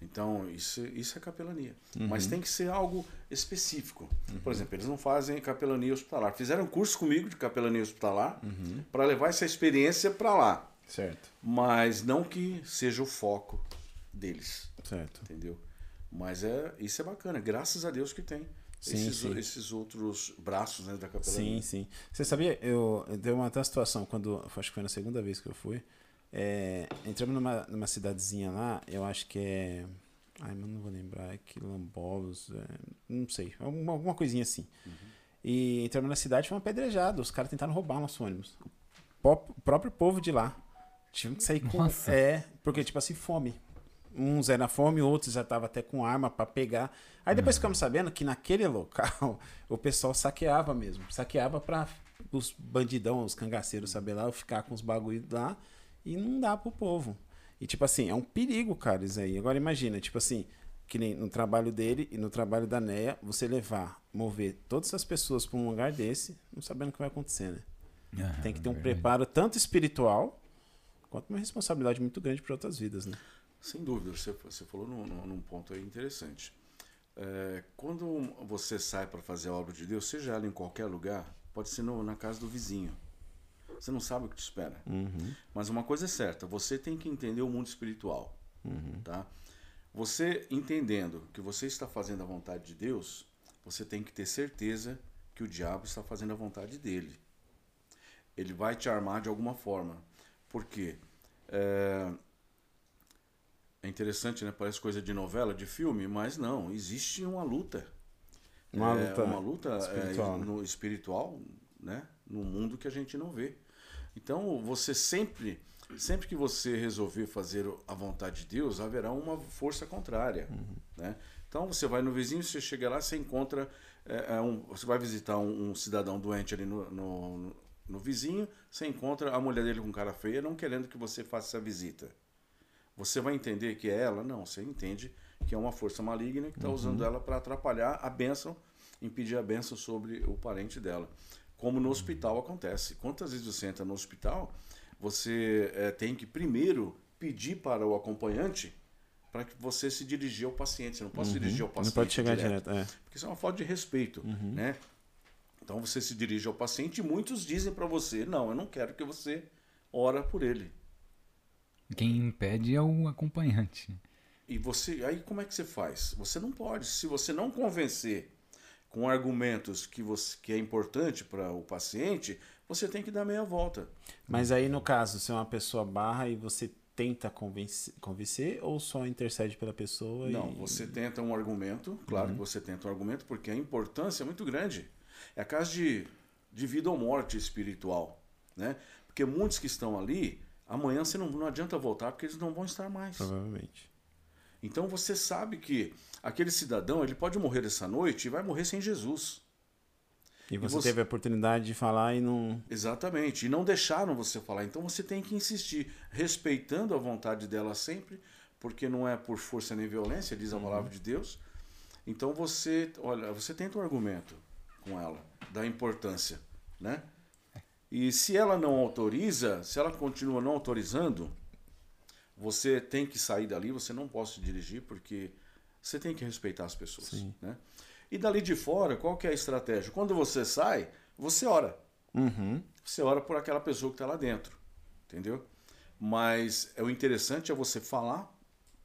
Então, isso, isso é capelania. Mas tem que ser algo específico. Por exemplo, eles não fazem capelania hospitalar. Fizeram um curso comigo de capelania hospitalar para levar essa experiência para lá. Certo, Mas não que seja o foco deles, certo. entendeu? Mas é isso é bacana, graças a Deus que tem Sim, esses, sim. esses outros braços né, da capelania. Sim, sim. Você sabia, eu, eu deu uma até situação quando, acho que foi na segunda vez que eu fui. É, entramos numa, numa cidadezinha lá, eu acho que é. Ai, mas não vou lembrar, é Quilombolos, é, não sei, alguma, alguma coisinha assim. E entramos na cidade foi uma pedrejada, os caras tentaram roubar nosso ônibus. O próprio povo de lá. Tive que sair com. Nossa. É, porque, tipo assim, fome. Uns era fome, outros já estavam até com arma pra pegar. Aí depois ficamos sabendo que naquele local o pessoal saqueava mesmo. Saqueava pra os bandidão, os cangaceiros, saber lá, ficar com os bagulho lá e não dá pro povo. E tipo assim, é um perigo, cara, isso aí. Agora imagina, tipo assim, que nem no trabalho dele e no trabalho da NEA, você levar, mover todas essas pessoas pra um lugar desse, não sabendo o que vai acontecer, né? Aham, Tem que ter um verdade. preparo tanto espiritual quanto uma responsabilidade muito grande para outras vidas, né? Sem dúvida, você, você falou num, num- ponto aí interessante. É, quando você sai para fazer a obra de Deus, seja ela em qualquer lugar, pode ser no- na casa do vizinho. Você não sabe o que te espera. Mas uma coisa é certa, você tem que entender o mundo espiritual. Tá? Você entendendo que você está fazendo a vontade de Deus, você tem que ter certeza que o diabo está fazendo a vontade dele. Ele vai te armar de alguma forma. Por quê? É, é interessante, né? Parece coisa de novela, de filme, mas não, existe uma luta. Uma É, luta uma luta espiritual, é, né? no espiritual, né? No mundo que a gente não vê. Então, você sempre, sempre que você resolver fazer a vontade de Deus, haverá uma força contrária, Uhum. né? Então, você vai no vizinho, você chega lá, você encontra, é, é, um, você vai visitar um, um cidadão doente ali no, no, no- no vizinho, você encontra a mulher dele com cara feia, não querendo que você faça essa visita. Você vai entender que é ela? Não, você entende que é uma força maligna que está usando ela para atrapalhar a bênção, impedir a bênção sobre o parente dela. Como no hospital acontece. Quantas vezes você entra no hospital você é, tem que primeiro pedir para o acompanhante para que você se dirigir ao paciente. Você não pode se dirigir ao paciente. Não pode chegar direto, é. Porque isso é uma falta de respeito, né? Então você se dirige ao paciente e muitos dizem para você, não, eu não quero que você ora por ele. Quem impede é o acompanhante. E você, aí como é que você faz? Você não pode. Se você não convencer com argumentos que, você, que é importante para o paciente, você tem que dar meia volta. Mas aí, no caso, se é uma pessoa barra e você tenta convencer, convencer ou só intercede pela pessoa? Não, e... você tenta um argumento, claro que você tenta um argumento, porque a importância é muito grande. É a caso de, de vida ou morte espiritual. Né? Porque muitos que estão ali, amanhã você não, não adianta voltar porque eles não vão estar mais. Provavelmente. Então você sabe que aquele cidadão ele pode morrer essa noite e vai morrer sem Jesus. E você, você- teve a oportunidade de falar e não. Exatamente. E não deixaram você falar. Então você tem que insistir, respeitando a vontade dela sempre, porque não é por força nem violência, diz a palavra de Deus. Então você, olha, você tenta um argumento com ela da importância, né? E se ela não autoriza, se ela continua não autorizando, você tem que sair dali, você não pode se dirigir porque você tem que respeitar as pessoas, Sim. né? E dali de fora, qual que é a estratégia? Quando você sai, você ora. Uhum. Você ora por aquela pessoa que está lá dentro, entendeu? Mas é o interessante é você falar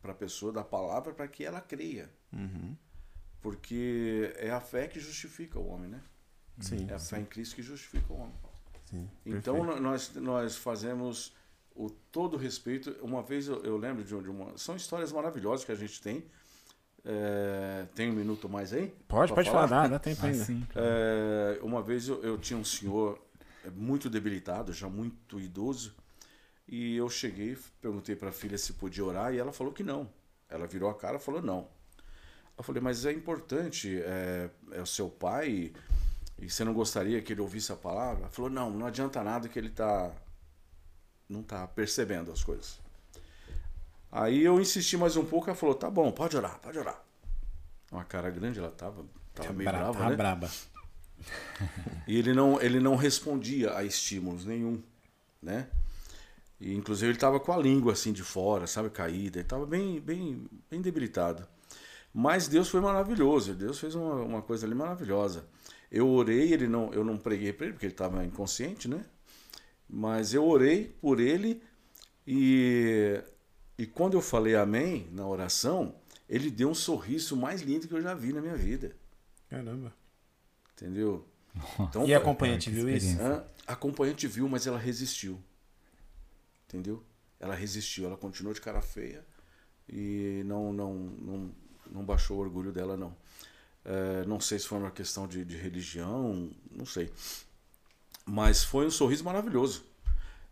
para a pessoa da palavra para que ela creia, Uhum. porque é a fé que justifica o homem, né? Sim. É a fé em Cristo que justifica o homem. Sim. Então Perfeito. nós, nós fazemos o todo respeito. Uma vez eu, eu lembro de, um- uma. São histórias maravilhosas que a gente tem. É, tem um minuto mais aí? Pode, pode falar, dá, dá tempo ainda. Assim. É, uma vez eu, eu tinha um senhor é, muito debilitado, já muito idoso, e eu cheguei, perguntei para a filha se podia orar, e ela falou que não. Ela virou a cara e falou não. Eu falei, mas é importante, é, é o seu pai, e você não gostaria que ele ouvisse a palavra? Falou, não, não adianta nada que ele tá, não tá percebendo as coisas. Aí eu insisti mais um pouco, ela falou, tá bom, pode orar, pode orar. Uma cara grande, ela tava, tava meio Bra- brava, né? braba. E ele não, ele não respondia a estímulos nenhum, né? E inclusive ele estava com a língua assim de fora, sabe, caída, ele estava bem, bem, bem debilitado. Mas Deus foi maravilhoso, Deus fez uma, uma coisa ali maravilhosa. Eu orei, ele não, eu não preguei para ele porque ele estava inconsciente, né? Mas eu orei por ele e e quando eu falei amém na oração, ele deu um sorriso mais lindo que eu já vi na minha vida, Caramba. entendeu? Então, E a acompanhante viu isso? A acompanhante viu, mas ela resistiu. Entendeu? Ela resistiu, ela continuou de cara feia e não não não, não baixou o orgulho dela não. É, não sei se foi uma questão de, de religião, não sei. Mas foi um sorriso maravilhoso,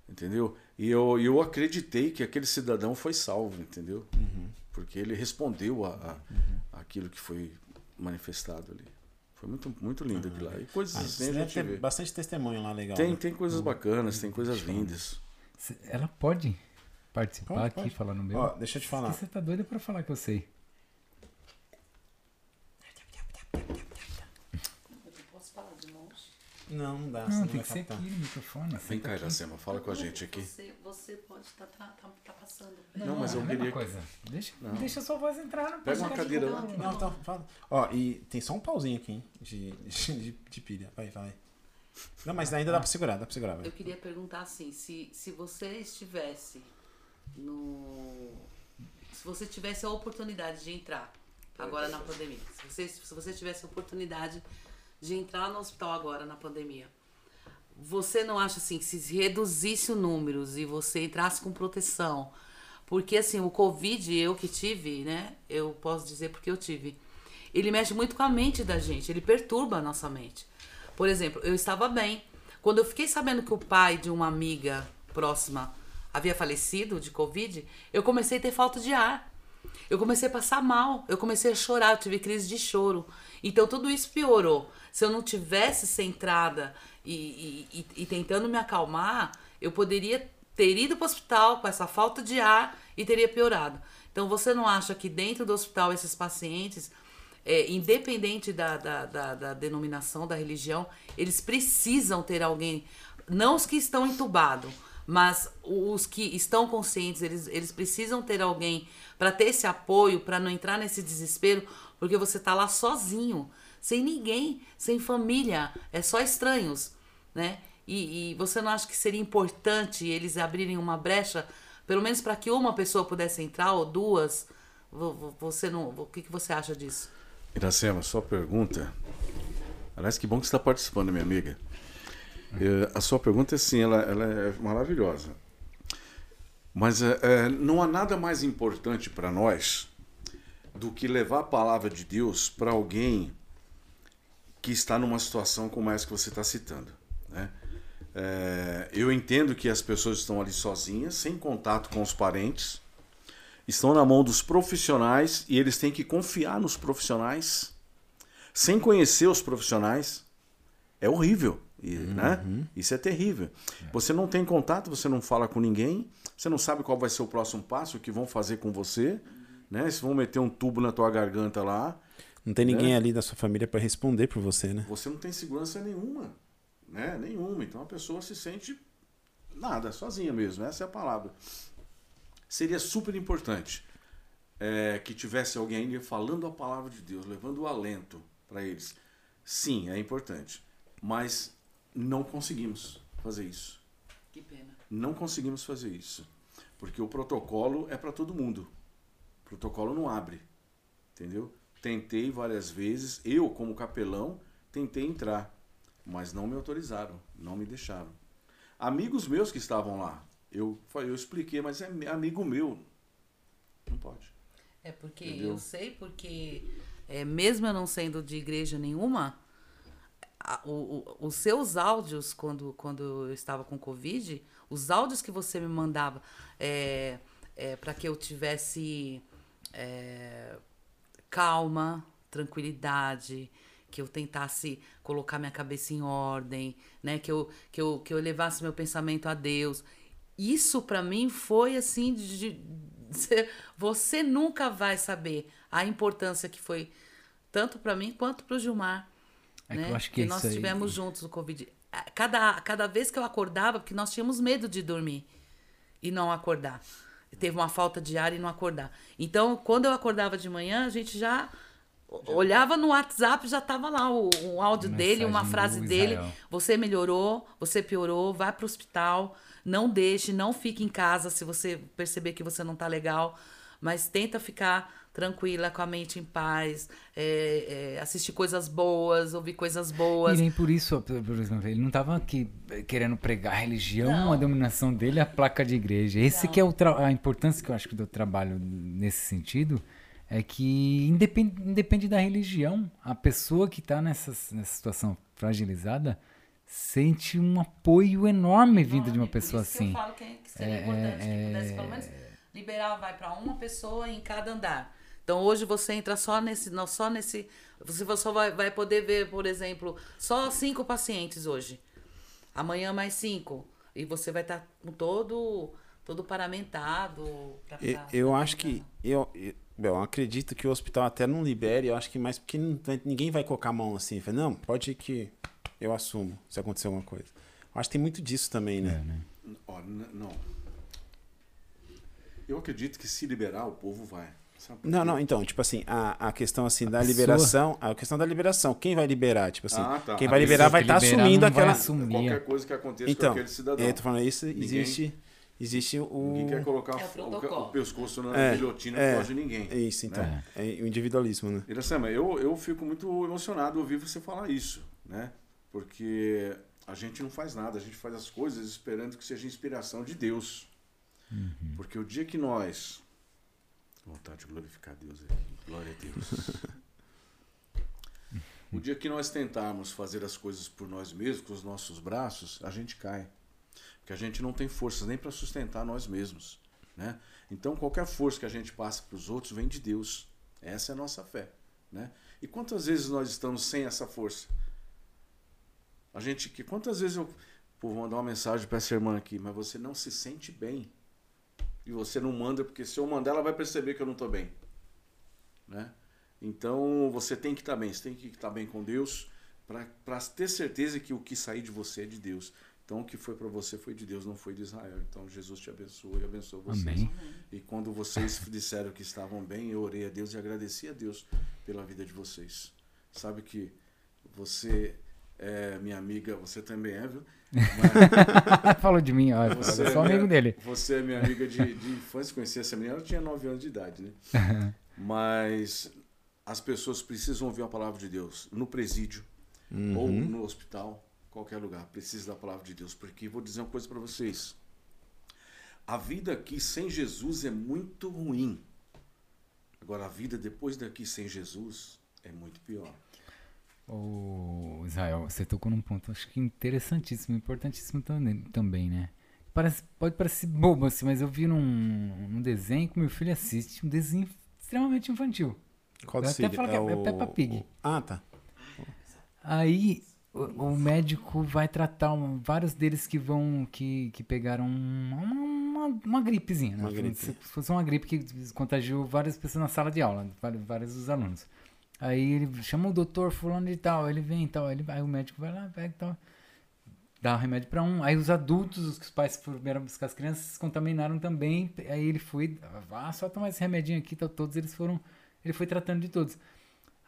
entendeu? E eu, eu acreditei que aquele cidadão foi salvo, entendeu? Porque ele respondeu a, a aquilo que foi manifestado ali. Foi muito, muito lindo aquilo lá. E coisas Ah, assim deve gente ter vê. bastante testemunho lá legal. Tem, né? tem coisas bacanas, tem coisas lindas. Ela pode participar Pode, aqui, pode. falar no meu? Ó, deixa eu te falar. Você tá doido pra falar que eu sei. Eu posso falar de longe? Não, não dá. Não, senão tem que ser captar. aqui no microfone. Vem senta cá, aqui. Iracema, fala com a Não, gente aqui. Você, você pode estar tá, tá, tá passando. Não, mas eu é a queria- coisa. Deixa, deixa sua voz entrar no Pega uma cadeira lá. Não, Não, então, fala. Ó, e tem só um pauzinho aqui, hein? De, de, de pilha. Vai, vai. Não, mas ainda dá pra segurar, dá pra segurar. Vai. Eu queria perguntar assim, se, se você estivesse no. Se você tivesse a oportunidade de entrar agora na pandemia, se você, se você tivesse a oportunidade de entrar no hospital agora na pandemia, você não acha assim que se reduzisse o números e você entrasse com proteção? Porque assim, o Covid, eu que tive, né? Eu posso dizer porque eu tive. Ele mexe muito com a mente da gente, ele perturba a nossa mente. Por exemplo, eu estava bem. Quando eu fiquei sabendo que o pai de uma amiga próxima havia falecido de Covid, eu comecei a ter falta de ar. Eu comecei a passar mal, eu comecei a chorar, eu tive crise de choro. Então tudo isso piorou. Se eu não tivesse centrada e, e, e- e tentando me acalmar, eu poderia ter ido para o hospital com essa falta de ar e teria piorado. Então você não acha que dentro do hospital esses pacientes, é, independente da, da, da, da denominação, da religião, eles precisam ter alguém, não os que estão entubados, Mas os que estão conscientes, eles, eles precisam ter alguém para ter esse apoio, para não entrar nesse desespero, porque você tá lá sozinho, sem ninguém, sem família, é só estranhos, né? E, e você não acha que seria importante eles abrirem uma brecha, pelo menos para que uma pessoa pudesse entrar ou duas? Você não, o que, que você acha disso? Iracema, sua pergunta. Aliás, que bom que você está participando, minha amiga. É, a sua pergunta, assim, ela, ela é maravilhosa. Mas é, é, não há nada mais importante para nós do que levar a palavra de Deus para alguém que está numa situação como essa que você está citando. Né? É, eu entendo que as pessoas estão ali sozinhas, sem contato com os parentes, estão na mão dos profissionais e eles têm que confiar nos profissionais, sem conhecer os profissionais. É horrível. E, uhum. né? Isso é terrível. Você não tem contato, você não fala com ninguém, você não sabe qual vai ser o próximo passo, o que vão fazer com você, né? Se vão meter um tubo na tua garganta lá. Não tem ninguém né? ali da sua família para responder por você, né? Você não tem segurança nenhuma, né? Nenhuma. Então a pessoa se sente nada, sozinha mesmo. Essa é a palavra. Seria super importante é, que tivesse alguém ainda falando a palavra de Deus, levando o alento para eles. Sim, é importante. Mas não conseguimos fazer isso. Que pena. Não conseguimos fazer isso. Porque o protocolo é para todo mundo. O protocolo não abre. Entendeu? Tentei várias vezes, eu como capelão, tentei entrar, mas não me autorizaram, não me deixaram. Amigos meus que estavam lá, eu, eu expliquei, mas é amigo meu. Não pode. É porque Entendeu? eu sei, porque é, mesmo eu não sendo de igreja nenhuma, a, o, o, os seus áudios, quando, quando eu estava com Covid, os áudios que você me mandava é, é, para que eu tivesse é, calma, tranquilidade, que eu tentasse colocar minha cabeça em ordem, né? que, eu, que, eu, que eu levasse meu pensamento a Deus. Isso para mim foi assim de, de, você nunca vai saber a importância que foi tanto para mim quanto para o Gilmar é né? que eu acho que, que nós tivemos juntos o Covid. Cada, cada vez que eu acordava, porque nós tínhamos medo de dormir e não acordar. Teve uma falta de ar e não acordar. Então, quando eu acordava de manhã, a gente já olhava no WhatsApp, já estava lá o, o áudio dele, uma frase dele. Você melhorou, você piorou, vai para o hospital, não deixe, não fique em casa se você perceber que você não está legal, mas tenta ficar tranquila, com a mente em paz, é, é, assistir coisas boas, ouvir coisas boas. E nem por isso, por exemplo, ele não estava aqui querendo pregar a religião, não. a dominação dele, a placa de igreja. Esse não. que é o a importância que eu acho que do trabalho nesse sentido é que independe, independe da religião, a pessoa que está nessa, nessa situação fragilizada sente um apoio enorme vindo de uma pessoa assim. eu falo que, que seria é, importante que pudesse pelo menos liberar, vai para uma pessoa em cada andar. Então hoje você entra só nesse, não, só nesse, você só vai, vai poder ver, por exemplo, só cinco pacientes hoje. Amanhã mais cinco e você vai estar tá com todo todo paramentado. eu, eu acho que eu, eu, eu, acredito que o hospital até não libere. Eu acho que mais porque não, ninguém vai colocar a mão assim, fala, não, pode ir que eu assumo se acontecer alguma coisa. Eu acho que tem muito disso também, né? É, né? não. Eu acredito que se liberar o povo vai. Não, não, então, tipo assim, a, a questão assim da liberação, a questão da liberação, quem vai liberar? Tipo assim, ah, tá. quem vai liberar vai estar tá assumindo aquela. Assumir. Qualquer coisa que aconteça então, com aquele cidadão. É, tô falando isso, ninguém, existe. Existe o. Ninguém quer colocar é o, o, o, pescoço na é, guilhotina é, de ninguém. É isso, então. Né? É. o individualismo, né? Iracema, eu, eu fico muito emocionado ouvir você falar isso, né? Porque a gente não faz nada, a gente faz as coisas esperando que seja inspiração de Deus. Uhum. Porque o dia que nós Vontade de glorificar Deus aqui. Glória a Deus. o dia que nós tentarmos fazer as coisas por nós mesmos, com os nossos braços, a gente cai. Porque a gente não tem forças nem para sustentar nós mesmos. Né? Então, qualquer força que a gente passa para os outros vem de Deus. Essa é a nossa fé. Né? E quantas vezes nós estamos sem essa força? A gente que quantas vezes eu pô, vou mandar uma mensagem para essa irmã aqui, mas você não se sente bem e você não manda, porque se eu mandar, ela vai perceber que eu não estou bem. Né? Então você tem que estar tá bem, você tem que estar tá bem com Deus para ter certeza que o que sair de você é de Deus. Então, o que foi para você foi de Deus, não foi de Israel. Então, Jesus te abençoe e abençoe vocês. Amém. E quando vocês disseram que estavam bem, eu orei a Deus e agradeci a Deus pela vida de vocês. Sabe que você é minha amiga, você também é, viu? Falou de mim, ó. Você eu sou é minha- amigo dele. Você é minha amiga de, de infância, conheci essa menina, ela tinha 9 anos de idade, né? Mas as pessoas precisam ouvir a palavra de Deus no presídio ou no hospital, qualquer lugar, precisa da palavra de Deus, porque vou dizer uma coisa para vocês. A vida aqui sem Jesus é muito ruim. Agora a vida depois daqui sem Jesus é muito pior. Ô, Israel, você tocou num ponto, acho que interessantíssimo, importantíssimo também, né? Parece, pode parecer bobo assim, mas eu vi num, num desenho que meu filho assiste, um desenho extremamente infantil. Qual Eu até falo que é- é Peppa Pig. o- Ah, tá. Aí o, o médico vai tratar um- vários deles que vão, que, que pegaram uma, uma, uma gripezinha, né? Uma gripe. Se fosse uma gripe que contagiou várias pessoas na sala de aula, vários, vários dos alunos. Aí ele chama o doutor fulano de tal, ele vem e tal, ele, aí o médico vai lá, pega e tal, dá o remédio pra um. Aí os adultos, os pais foram buscar as crianças, se contaminaram também. Aí ele foi, ah, só tomar esse remedinho aqui, tal, todos eles foram, ele foi tratando de todos.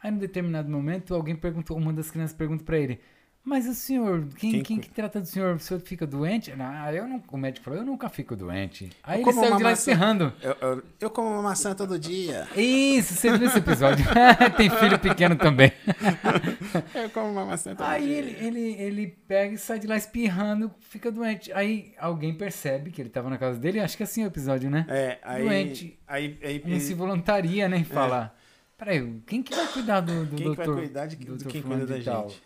Aí, num determinado momento, alguém perguntou, uma das crianças pergunta pra ele, mas o senhor, quem, Quem quem, que trata do senhor? O senhor fica doente? Ah, eu não, o médico falou, eu nunca fico doente. Aí ele saiu de lá maçã. espirrando. Eu, eu, eu como uma maçã todo dia. Isso, você viu esse episódio? Tem filho pequeno também. Eu como uma maçã todo Aí dia. ele, ele, ele pega e sai de lá espirrando, fica doente. Aí alguém percebe que ele tava na casa dele, acho que é assim o episódio, né? É, aí. Doente. Aí, aí, Um se voluntaria, né? E fala: Peraí, quem que vai cuidar do, do quem que vai doutor? cuidar de, doutor quem cuida da gente?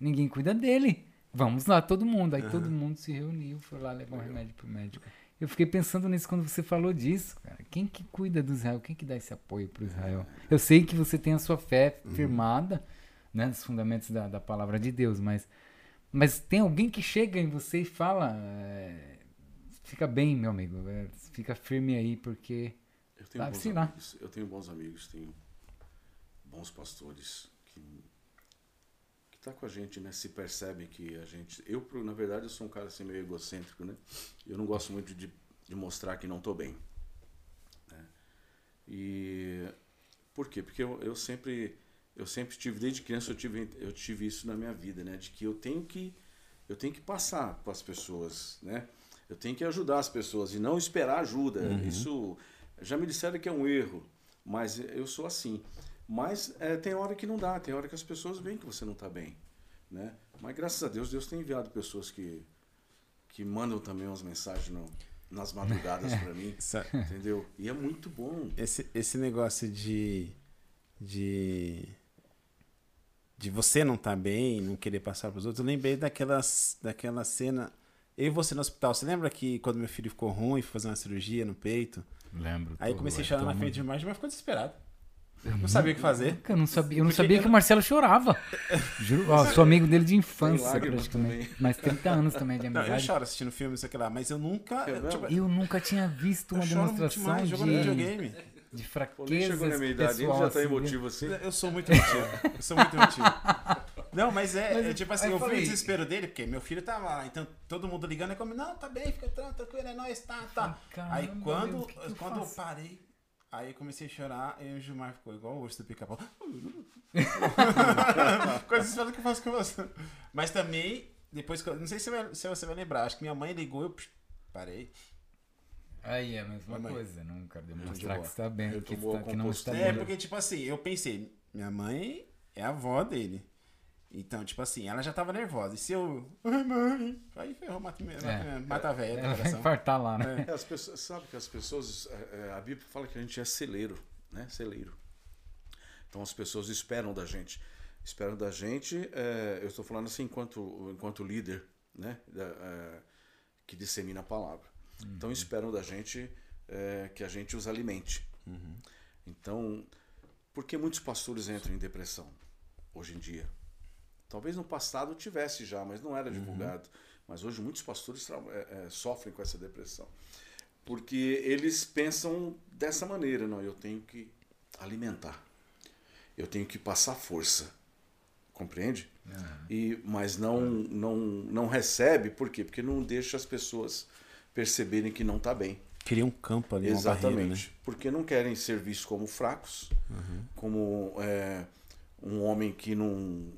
Ninguém cuida dele. Vamos lá, todo mundo. Aí todo mundo se reuniu, foi lá levar um remédio pro médico. Eu fiquei pensando nisso quando você falou disso, cara. Quem que cuida do Israel? Quem que dá esse apoio pro Israel? Eu sei que você tem a sua fé firmada, né? Nos fundamentos da, da palavra de Deus, mas, mas tem alguém que chega em você e fala. é, fica bem, meu amigo. é, fica firme aí, porque. Eu tenho bons amigos. Eu tenho bons amigos, tenho bons pastores que tá com a gente, né? Se percebem que a gente, eu na verdade eu sou um cara assim meio egocêntrico, né? Eu não gosto muito de, de mostrar que não tô bem, né? E por quê? Porque eu, eu sempre eu sempre tive desde criança eu tive eu tive isso na minha vida, né? De que eu tenho que eu tenho que passar para as pessoas, né? Eu tenho que ajudar as pessoas e não esperar ajuda. Isso já me disseram que é um erro, mas eu sou assim. Mas é, tem hora que não dá, tem hora que as pessoas veem que você não está bem, né? Mas graças a Deus, Deus tem enviado pessoas que que mandam também umas mensagens no- nas madrugadas para mim, Essa- entendeu? E é muito bom. esse, esse negócio de. de. de você não estar bem, não querer passar pros outros, eu lembrei daquelas, daquela cena. Eu e você no hospital. Você lembra que quando meu filho ficou ruim, fui fazer uma cirurgia no peito? Lembro. Aí comecei a é, chorar na frente de imagem, mas ficou desesperado. Não sabia o que fazer. Eu não sabia, eu não sabia eu que o Marcelo chorava. Juro, ó, sou amigo dele de infância, praticamente. também. Mais 30 anos também de Não, eu amizade. choro assistindo filme, isso aqui lá, mas eu nunca. Eu, tipo? Eu nunca tinha visto uma eu demonstração demais de, jogando videogame. de fraqueza chegou na minha idade, ele pessoal. já tá assim, emotivo assim. Eu sou muito emotivo. Eu sou muito emotivo. Não, mas é, Mas é tipo assim, eu eu vi o desespero dele, porque meu filho tava lá, então todo mundo ligando, é como, não, tá bem, fica tran- tranquilo, é nóis, tá, tá. Caramba, aí quando, meu, que que eu quando eu faço? parei, aí eu comecei a chorar, e o Gilmar ficou igual o urso do pica-pau. Coisas que eu faço com você. Mas também, depois que eu, não sei se, vai- se você vai lembrar, acho que minha mãe ligou, eu psh, parei. Aí é a mesma coisa, não quero de demonstrar boa. que está bem, Eu que, está, que não está. É, bem. porque, tipo assim, eu pensei, minha mãe é a avó dele. Então, tipo assim, ela já tava nervosa. E se eu. Ai, mãe. Aí ferrou, mata, É. mata a velha Ela vai infartar lá, né? É, as pessoas, sabe que as pessoas, é, é, a Bíblia fala que a gente é celeiro, né? Celeiro. Então as pessoas esperam da gente, esperam da gente. é, eu estou falando assim enquanto enquanto líder, né? Da, é, que dissemina a palavra. Então esperam da gente é, que a gente os alimente. Então, por que muitos pastores entram em depressão hoje em dia? Talvez no passado tivesse já, mas não era divulgado. Mas hoje muitos pastores é, é, sofrem com essa depressão. Porque eles pensam dessa maneira, não, eu tenho que alimentar. Eu tenho que passar força. compreende? E, mas não, não, não recebe, por quê? Porque não deixa as pessoas perceberem que não está bem. Cria um campo ali, Exatamente. barreira, né? Porque não querem ser vistos como fracos, como é, um homem que não.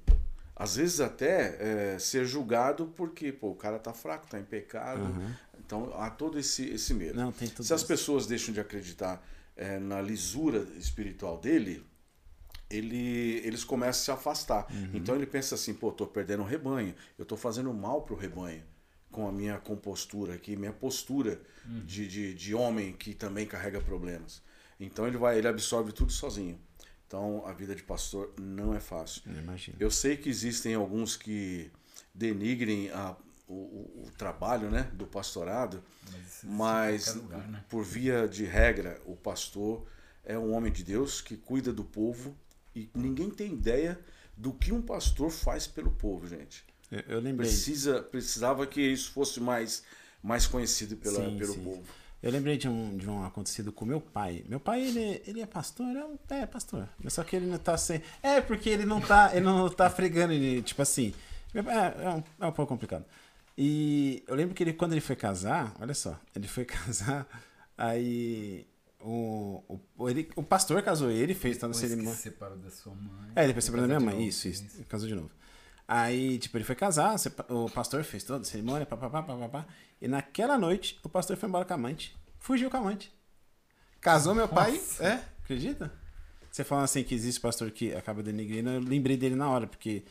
Às vezes até é, ser julgado porque pô, o cara tá fraco, tá em pecado. Então há todo esse, esse medo. Não, Se as isso. pessoas deixam de acreditar é, na lisura espiritual dele, ele, eles começam a se afastar. Uhum. Então ele pensa assim, pô, tô perdendo o rebanho, eu tô fazendo mal pro rebanho com a minha compostura aqui, minha postura Uhum. de, de, de homem que também carrega problemas. Então ele vai, ele absorve tudo sozinho. Então a vida de pastor não é fácil. Imagina. Eu sei que existem alguns que denigrem a- o, o- trabalho né, do pastorado, existe em mas lugar, né? por via de regra, o pastor é um homem de Deus que cuida do povo e ninguém tem ideia do que um pastor faz pelo povo, gente. Eu, eu lembrei. Precisa, precisava que isso fosse mais, mais conhecido pela, Sim, pelo sim. povo. Eu lembrei de um, de um acontecido com meu pai. Meu pai, ele, ele é pastor? É, um- é, pastor. Mas só que ele não tá sem. É, porque ele não tá, ele não tá fregando, ele, tipo assim. É, é, um, é um pouco complicado. E eu lembro que ele, quando ele foi casar, olha só, ele foi casar, aí o, o, ele, o pastor casou ele, fez toda que cerimônia. se separou da sua mãe. É, depois foi separou da minha mãe. novo, Isso, isso. Casou de novo. Aí, tipo, ele foi casar, o pastor fez toda a cerimônia, papapá, papapá. E naquela noite, o pastor foi embora com a amante. Fugiu com a amante. Casou meu pai. Nossa. É, acredita? Você falando assim que existe pastor que acaba denegrindo, eu lembrei dele na hora, porque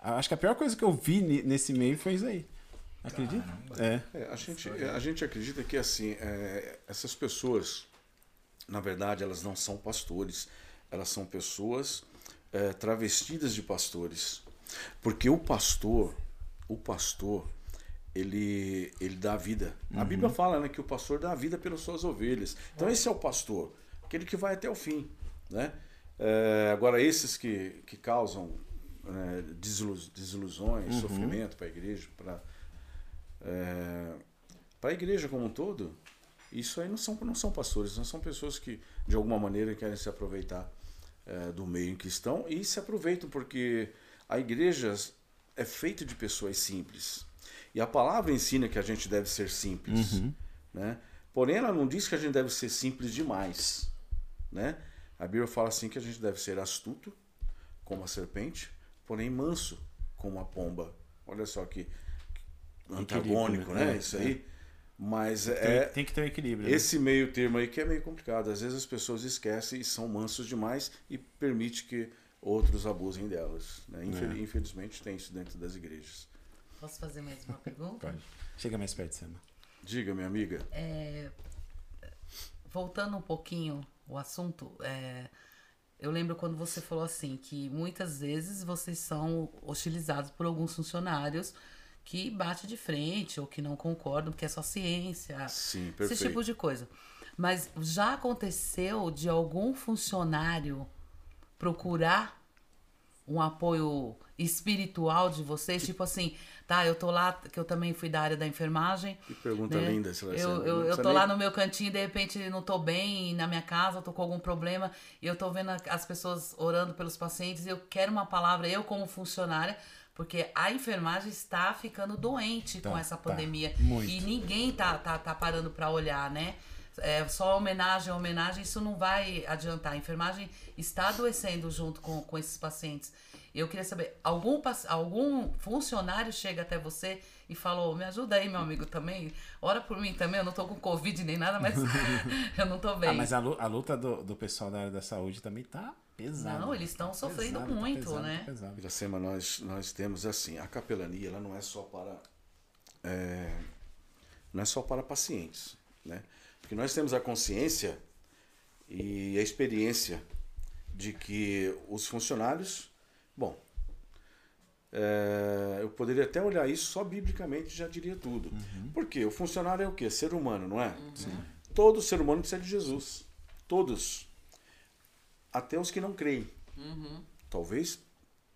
acho que a pior coisa que eu vi ne- nesse meio foi isso aí. Acredita? Caramba. É. É, a, gente, a gente acredita que assim, é, essas pessoas, na verdade, elas não são pastores, elas são pessoas é, travestidas de pastores. Porque o pastor, o pastor, ele, ele dá vida. A Bíblia fala né, que o pastor dá vida pelas suas ovelhas. Então esse é o pastor, aquele que vai até o fim. Né? É, agora, esses que, que causam né, desilu- desilusões, sofrimento para a igreja, para para a igreja como um todo, isso aí não são, não são pastores, não são pessoas que de alguma maneira querem se aproveitar eh, do meio em que estão e se aproveitam porque a igreja é feita de pessoas simples. E a palavra ensina que a gente deve ser simples. Né? Porém, ela não diz que a gente deve ser simples demais. Né? A Bíblia fala assim que a gente deve ser astuto, como a serpente, porém manso, como a pomba. Olha só que antagônico, né? né? É, Isso é. aí. Mas Tem, é, tem que ter um equilíbrio. né? esse meio termo aí que é meio complicado. Às vezes as pessoas esquecem e são mansos demais e permite que outros abusem delas. Né? Infel- É. Infelizmente tem isso dentro das igrejas. Posso fazer mais uma pergunta? Pode. Chega mais perto, Sema. Diga, minha amiga. É, voltando um pouquinho o assunto, é, eu lembro quando você falou assim que muitas vezes vocês são hostilizados por alguns funcionários que batem de frente ou que não concordam, porque é só ciência, Sim, esse perfeito. tipo de coisa. Mas já aconteceu de algum funcionário procurar um apoio espiritual de vocês? Tipo assim, tá, eu tô lá, que eu também fui da área da enfermagem. Que pergunta né? linda, Celestino. Eu, eu, eu tô nem- lá no meu cantinho, de repente não tô bem na minha casa, tô com algum problema, e eu tô vendo as pessoas orando pelos pacientes, e eu quero uma palavra, eu como funcionária, porque a enfermagem está ficando doente Tá, com essa tá. pandemia. Muito. E ninguém tá, tá, tá parando para olhar, né? É, só homenagem, homenagem, isso não vai adiantar. A enfermagem está adoecendo junto com, com esses pacientes. Eu queria saber, algum, algum funcionário chega até você e falou, me ajuda aí, meu amigo, também? Ora por mim também, eu não tô com Covid nem nada, mas eu não tô bem. Ah, mas a, lu- a luta do, do pessoal da área da saúde também tá pesada. Não, eles estão Tá sofrendo pesado, tá muito, pesado, né? tá pesado. Iracema, nós, nós temos assim, a capelania ela não é só para é, não é só para pacientes, né? Porque nós temos a consciência e a experiência de que os funcionários, bom, é, eu poderia até olhar isso só biblicamente já diria tudo. Porque o funcionário é o quê? Ser humano, não é? Todo ser humano precisa de Jesus. Todos. Até os que não creem. Talvez,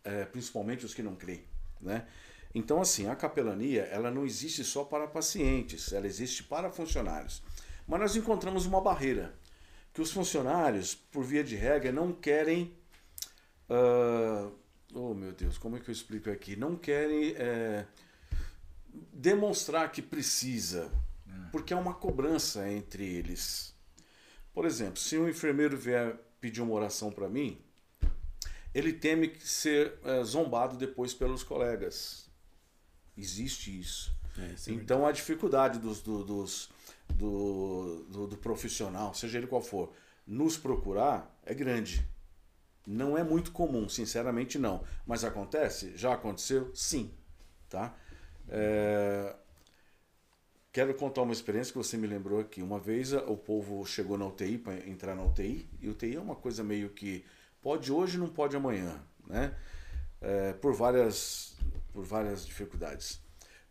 é, principalmente os que não creem, né? Então, assim, a capelania, ela não existe só para pacientes, ela existe para funcionários. Mas nós encontramos uma barreira, que os funcionários, por via de regra, não querem ah, oh meu Deus, como é que eu explico aqui? Não querem é, demonstrar que precisa, porque é uma cobrança entre eles. Por exemplo, se um enfermeiro vier pedir uma oração para mim, ele teme ser é, zombado depois pelos colegas. Existe isso. É, isso é então a dificuldade dos, do, dos, do, do, do profissional, seja ele qual for, nos procurar é grande. Não é muito comum, sinceramente não. Mas acontece? Já aconteceu? Sim. Tá? É, Quero contar uma experiência que você me lembrou aqui. Uma vez o povo chegou na UTI para entrar na UTI, e UTI é uma coisa meio que pode hoje, não pode amanhã, né? É, por várias por várias dificuldades.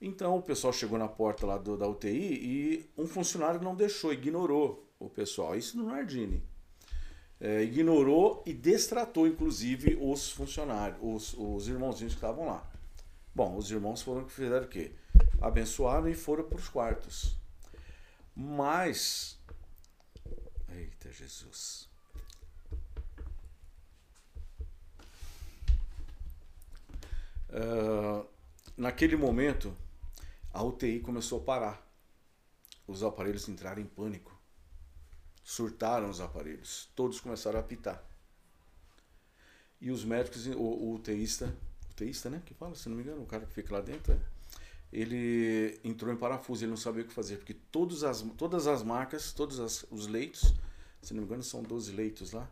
Então o pessoal chegou na porta lá do, da UTI e um funcionário não deixou, ignorou o pessoal. Isso no Nardini. É, ignorou e destratou, inclusive, os funcionários, os, os irmãozinhos que estavam lá. Bom, os irmãos foram que fizeram o quê? Abençoaram e foram para os quartos. Mas. Eita Jesus. Uh, naquele momento, a UTI começou a parar. Os aparelhos entraram em pânico. Surtaram os aparelhos. Todos começaram a apitar. E os médicos, o, o UTIsta, UTIsta, né? Que fala, se não me engano, o cara que fica lá dentro, é, ele entrou em parafuso, ele não sabia o que fazer, porque todas as, todas as marcas, todos as, os leitos, se não me engano, são 12 leitos lá,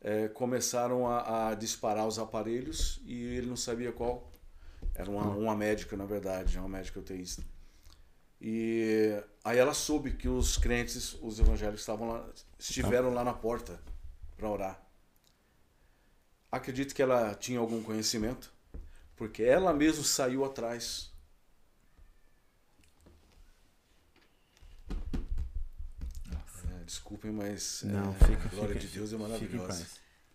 é, começaram a, a, disparar os aparelhos e ele não sabia qual. Era uma, uma médica, na verdade, uma médica UTIsta. E aí ela soube que os crentes, os evangélicos estavam lá, estiveram lá na porta para orar. Acredito que ela tinha algum conhecimento, porque ela mesma saiu atrás. É, desculpem, mas Não, é, fica, a glória fica, de Deus é maravilhosa.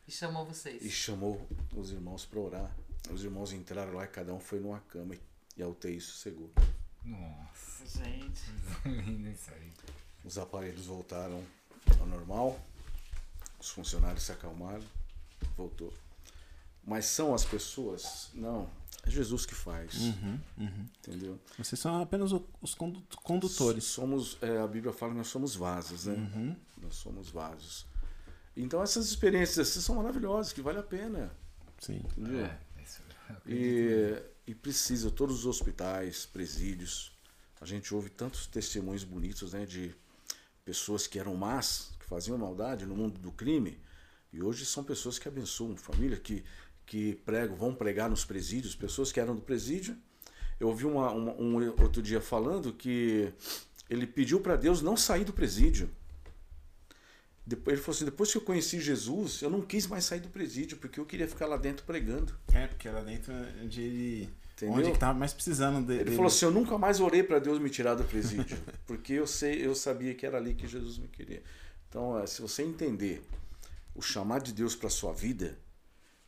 E chamou vocês. E chamou os irmãos para orar. Os irmãos entraram lá e cada um foi numa cama e a UTI sossegou. Nossa, Gente. lindo isso aí. Os aparelhos voltaram ao normal, os funcionários se acalmaram, voltou. Mas são as pessoas? Não, é Jesus que faz. Uhum, uhum. Entendeu? Vocês são apenas os condu- condutores. Somos, é, a Bíblia fala que nós somos vasos, né? Uhum. Nós somos vasos. Então essas experiências assim, são maravilhosas, que vale a pena. Sim. Entendeu? É. E, e precisa, todos os hospitais, presídios, a gente ouve tantos testemunhos bonitos né, de pessoas que eram más, que faziam maldade no mundo do crime, e hoje são pessoas que abençoam família, que, que pregam, vão pregar nos presídios, pessoas que eram do presídio. Eu ouvi uma, uma- um outro dia falando que ele pediu para Deus não sair do presídio. Depois, ele falou assim: depois que eu conheci Jesus, eu não quis mais sair do presídio, porque eu queria ficar lá dentro pregando. É, porque lá dentro é onde ele. Entendeu? Onde que tava mais precisando de, Ele dele. falou assim: Eu nunca mais orei para Deus me tirar do presídio, porque eu sei, eu sabia que era ali que Jesus me queria. Então, eh, se você entender o chamado de Deus para sua vida,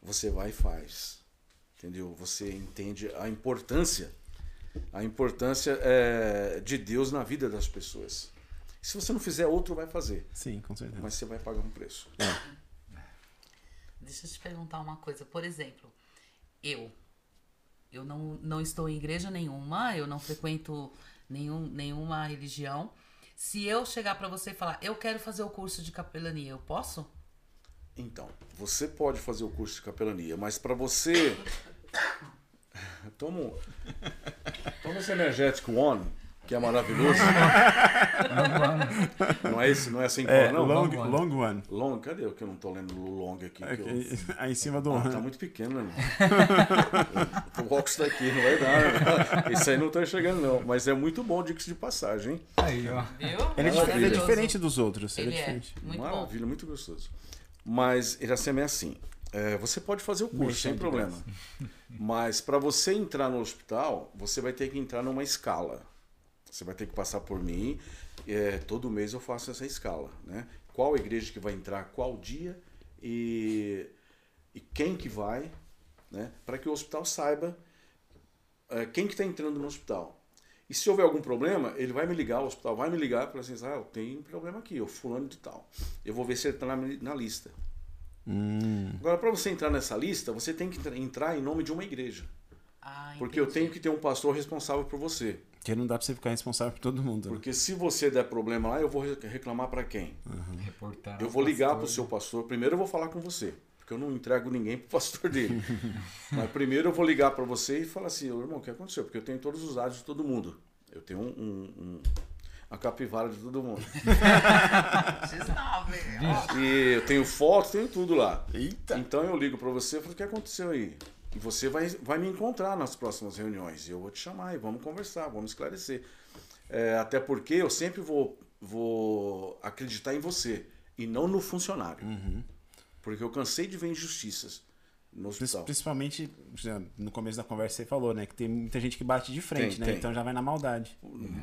você vai e faz, entendeu? Você entende a importância, a importância eh, de Deus na vida das pessoas. Se você não fizer, outro vai fazer, Sim, com certeza. mas você vai pagar um preço. Deixa eu te perguntar uma coisa. Por exemplo, eu. Eu não, não estou em igreja nenhuma, eu não frequento nenhum, nenhuma religião. Se eu chegar pra você e falar, eu quero fazer o curso de capelania, eu posso? Então, você pode fazer o curso de capelania, mas para você. Toma, um- toma esse energético One, que é maravilhoso. não é esse, não é assim que É, fala, não? long, long one. long one. Long, cadê o que eu não tô lendo o long aqui? que eu- aí em cima do Ah, one. tá muito pequeno, né? o óculos tá aqui, não vai dar. né? Esse aí não tá chegando, não. Mas é muito bom, dica de passagem, hein? Aí, ó. Viu? Ele é, ele é diferente dos outros. Ele, Ele é é. diferente. Muito bom. Maravilha, muito gostoso. Mas Iracema é assim. é, você pode fazer o curso sem problema. Mas para você entrar no hospital, você vai ter que entrar numa escala. Você vai ter que passar por mim. é, todo mês eu faço essa escala, né? Qual igreja que vai entrar, qual dia e, e quem que vai, né? Para que o hospital saiba é, quem que está entrando no hospital. E se houver algum problema, ele vai me ligar, o hospital vai me ligar e falar assim, ah, eu tenho um problema aqui, o fulano de tal. Eu vou ver se ele está na, na lista. Hum, Agora, para você entrar nessa lista, você tem que tra- entrar em nome de uma igreja. Ah, Porque eu tenho que ter um pastor responsável por você. Porque não dá pra você ficar responsável por todo mundo. né? Porque se você der problema lá, eu vou re- reclamar para quem? Reportar. Eu vou ligar pastor, pro seu né? pastor. Primeiro eu vou falar com você. Porque eu não entrego ninguém pro pastor dele. Mas primeiro eu vou ligar para você e falar assim, "Ô, irmão, o que aconteceu? Porque eu tenho todos os dados de todo mundo. Eu tenho um, um- um- a capivara de todo mundo. X9. E eu tenho foto, tenho tudo lá. Eita! Então eu ligo para você e falo, o que aconteceu aí? E você vai, vai me encontrar nas próximas reuniões. E eu vou te chamar e vamos conversar, vamos esclarecer. É, até porque eu sempre vou, vou acreditar em você e não no funcionário. Porque eu cansei de ver injustiças no hospital. Principalmente, no começo da conversa você falou, né? Que tem muita gente que bate de frente, Tem, né? tem. Então já vai na maldade.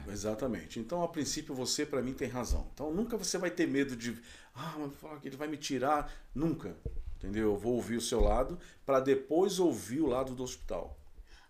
Exatamente. Então, a princípio, você, para mim, tem razão. Então, nunca você vai ter medo de. Ah, mas ele vai me tirar. Nunca. Entendeu? Eu vou ouvir o seu lado para depois ouvir o lado do hospital.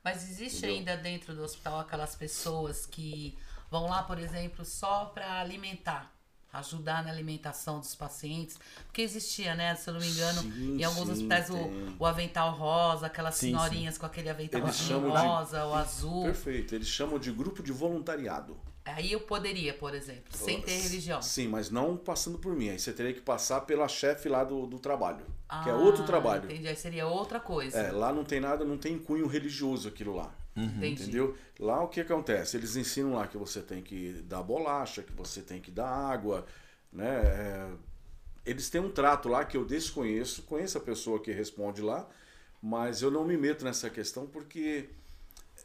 Mas existe Entendeu? ainda dentro do hospital aquelas pessoas que vão lá, por exemplo, só para alimentar, ajudar na alimentação dos pacientes? Porque existia, né? Se eu não me engano, Sim, em alguns sim, hospitais o, o avental rosa, aquelas Sim, senhorinhas com aquele aventalzinho chamam de- rosa, o azul. Perfeito. Eles chamam de grupo de voluntariado. Aí eu poderia, por exemplo, sem ter religião. Sim, mas não passando por mim. Aí você teria que passar pela chefe lá do, do trabalho. que é Ah, outro trabalho. Entendi, aí seria outra coisa. É, lá não tem nada, não tem cunho religioso aquilo lá. entendi. Entendeu? Lá o que acontece? Eles ensinam lá que você tem que dar bolacha, que você tem que dar água, né? É, eles têm um trato lá que eu desconheço, conheço a pessoa que responde lá, mas eu não me meto nessa questão porque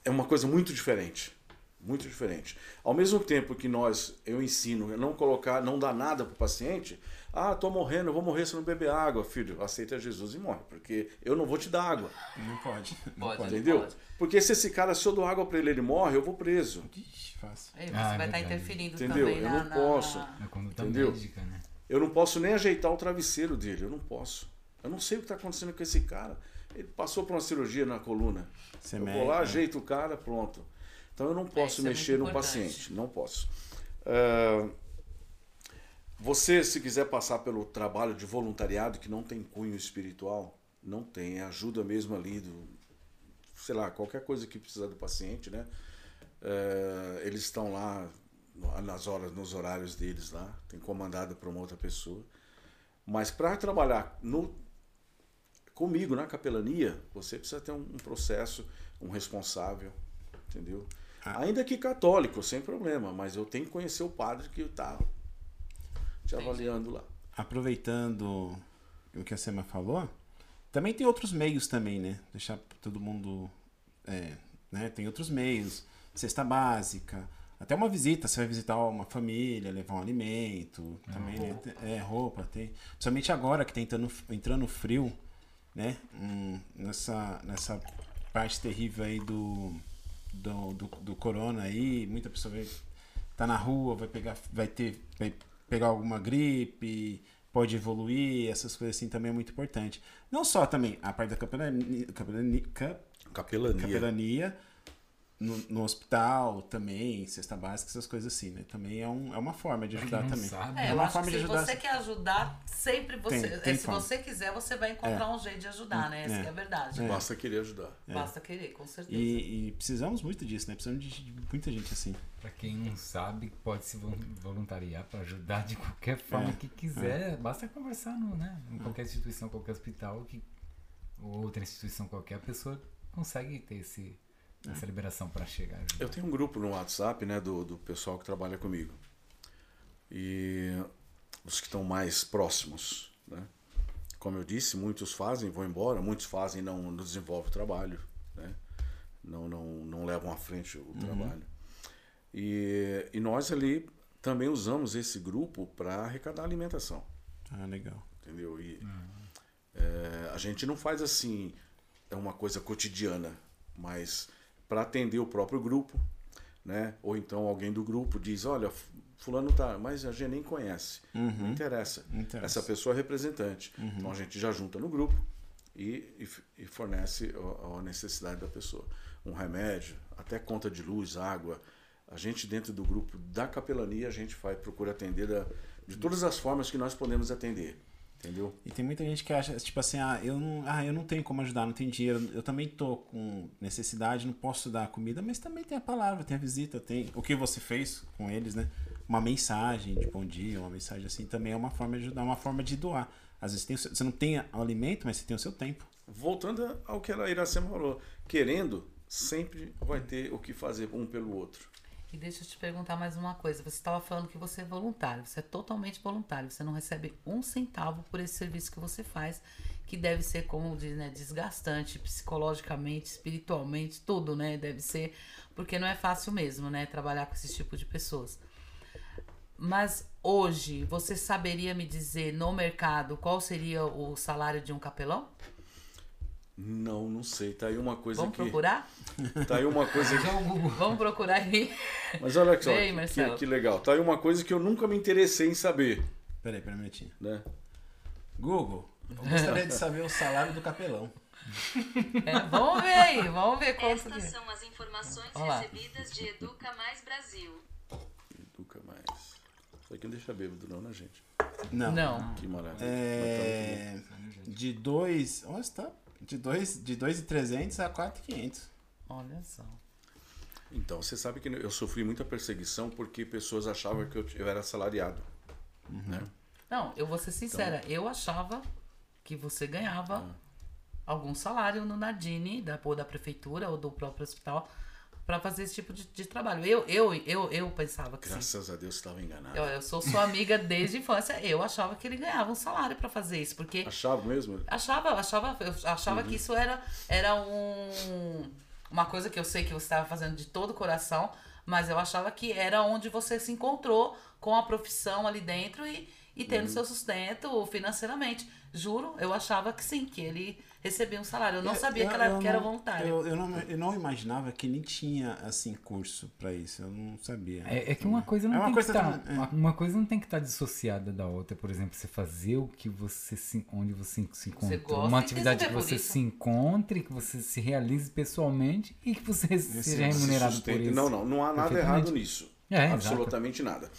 é uma coisa muito diferente. Muito diferente. Ao mesmo tempo que nós, eu ensino a não colocar, não dar nada pro paciente, ah, tô morrendo, eu vou morrer se não beber água, filho, aceita Jesus e morre, porque eu não vou te dar água. Não pode. Não Pode. pode. Entendeu? Pode. Porque se esse cara, se eu dou água pra ele, ele morre, eu vou preso. Ixi, fácil. Aí você Ah, é vai estar verdade. interferindo Entendeu? também Eu na, não posso. Na conduta Entendeu? médica, né? Eu não posso nem ajeitar o travesseiro dele, eu não posso. Eu não sei o que está acontecendo com esse cara. Ele passou por uma cirurgia na coluna. Você eu vou lá, né? ajeito o cara, pronto. Então eu não posso isso é mexer muito no importante. paciente, não posso. Ah, você, se quiser passar pelo trabalho de voluntariado que não tem cunho espiritual, não tem, é ajuda mesmo ali do, sei lá, qualquer coisa que precisar do paciente, né? É, eles estão lá nas horas, nos horários deles lá, tem comandado por uma outra pessoa. Mas para trabalhar no comigo na capelania, você precisa ter um, um processo, um responsável, entendeu? Ah. Ainda que católico, sem problema, mas eu tenho que conhecer o padre que está te avaliando lá. Aproveitando o que a Sema falou, também tem outros meios também, né? Deixar todo mundo. é, né? Tem outros meios. Cesta básica. Até uma visita, você vai visitar uma família, levar um alimento, também, né? É, roupa, tem. Principalmente agora que tá entrando, entrando frio, né? Hum, nessa, nessa parte terrível aí do, do, do, do corona aí, muita pessoa vai tá na rua, vai pegar, vai ter, vai pegar alguma gripe, pode evoluir, essas coisas assim também é muito importante. Não só também a parte da capelania, capelania, ca- Capelania. capelania no, no hospital também, cesta básica, essas coisas assim, né? Também é, um, é uma forma de ajudar também. sabe, É, É eu uma acho forma que de se ajudar. você quer ajudar, sempre você. Tem- tem se forma. você quiser, você vai encontrar um jeito de ajudar, né? Essa É. que é a verdade. É. Basta querer ajudar. Basta querer, com certeza. E, e precisamos muito disso, né? Precisamos de, de muita gente assim. Pra quem não sabe, pode se vol- voluntariar para ajudar de qualquer forma É, que quiser. Basta conversar no, né, em qualquer instituição, qualquer hospital que, ou outra instituição qualquer, a pessoa consegue ter esse, essa liberação para chegar. a ajudar. Eu tenho um grupo no WhatsApp, né, do, do pessoal que trabalha comigo. E os que estão mais próximos, né? Como eu disse, muitos fazem, vão embora, muitos fazem não, não desenvolvem o trabalho, né? Não, não, não levam à frente o trabalho. E, e nós ali também usamos esse grupo para arrecadar alimentação Ah, legal. entendeu? E é, a gente não faz assim, é uma coisa cotidiana, mas para atender o próprio grupo, né? Ou então alguém do grupo diz, olha, fulano tá, mas a gente nem conhece, não interessa. Interessa. Essa pessoa é representante, então a gente já junta no grupo e, e e fornece a, a necessidade da pessoa, um remédio, até conta de luz, água. A gente dentro do grupo da capelania a gente vai procura atender da- de todas as formas que nós podemos atender Entendeu? E tem muita gente que acha, tipo assim, ah, eu não, ah, eu não tenho como ajudar, não tenho dinheiro, eu também tô com necessidade, não posso dar comida, mas também tem a palavra, tem a visita, tem o que você fez com eles, né? Uma mensagem de bom dia, uma mensagem assim, também é uma forma de ajudar, uma forma de doar. Às vezes tem você não tem o alimento, mas você tem o seu tempo. Voltando ao que a Iracema falou, querendo, sempre vai ter o que fazer um pelo outro. E deixa eu te perguntar mais uma coisa. Você estava falando que você é voluntário, você é totalmente voluntário, você não recebe um centavo por esse serviço que você faz, que deve ser, como diz, né, desgastante psicologicamente, espiritualmente, tudo, né? Deve ser, porque não é fácil mesmo, né, trabalhar com esse tipo de pessoas. Mas hoje, você saberia me dizer no mercado qual seria o salário de um capelão? Não, não sei. Tá aí uma coisa Vamos que. procurar? Tá aí uma coisa que. Vamos procurar aí. Mas olha só, Vem, que, Marcelo. que legal. Tá aí uma coisa que eu nunca me interessei em saber. Peraí, peraí um minutinho. Né? Google, eu gostaria de saber o salário do capelão. É, vamos ver aí, vamos ver quanto que... Estas são as informações Olha lá. recebidas de Educa Mais Brasil. Educa mais. Isso aqui não deixa bêbado, não, né, gente? Não. Não. Que maravilha. É, de 2. Nossa, tá. De 2 de dois e 300 a 4,500. Olha só. Então, você sabe que eu sofri muita perseguição porque pessoas achavam que eu, eu era assalariado. Né? Não, eu vou ser sincera, eu achava que você ganhava algum salário no Nardini, da, ou da prefeitura ou do próprio hospital, pra fazer esse tipo de, de trabalho. Eu, eu, eu, eu pensava que sim. Graças a Deus estava enganado. Eu, eu sou sua amiga desde a infância, eu achava que ele ganhava um salário pra fazer isso, porque Achava mesmo? Achava, achava, eu achava que isso era, era um, uma coisa que eu sei que você estava fazendo de todo o coração, mas eu achava que era onde você se encontrou com a profissão ali dentro e, e tendo seu sustento financeiramente. Juro, eu achava que sim, que ele recebia um salário. Eu não sabia que, era, eu que era voluntário. Eu, eu, não, eu não imaginava que nem tinha, assim, curso pra isso. Eu não sabia. É, é que uma coisa não É uma tem coisa que estar. também, é. uma- coisa não tem que estar dissociada da outra. Por exemplo, você fazer o que você se, onde você se encontra. gosta uma atividade que por você isso. se encontre, que você se realize pessoalmente e que você seja remunerado por Sustenta. isso. Não, não, não há nada errado nisso. É, exato. Absolutamente nada.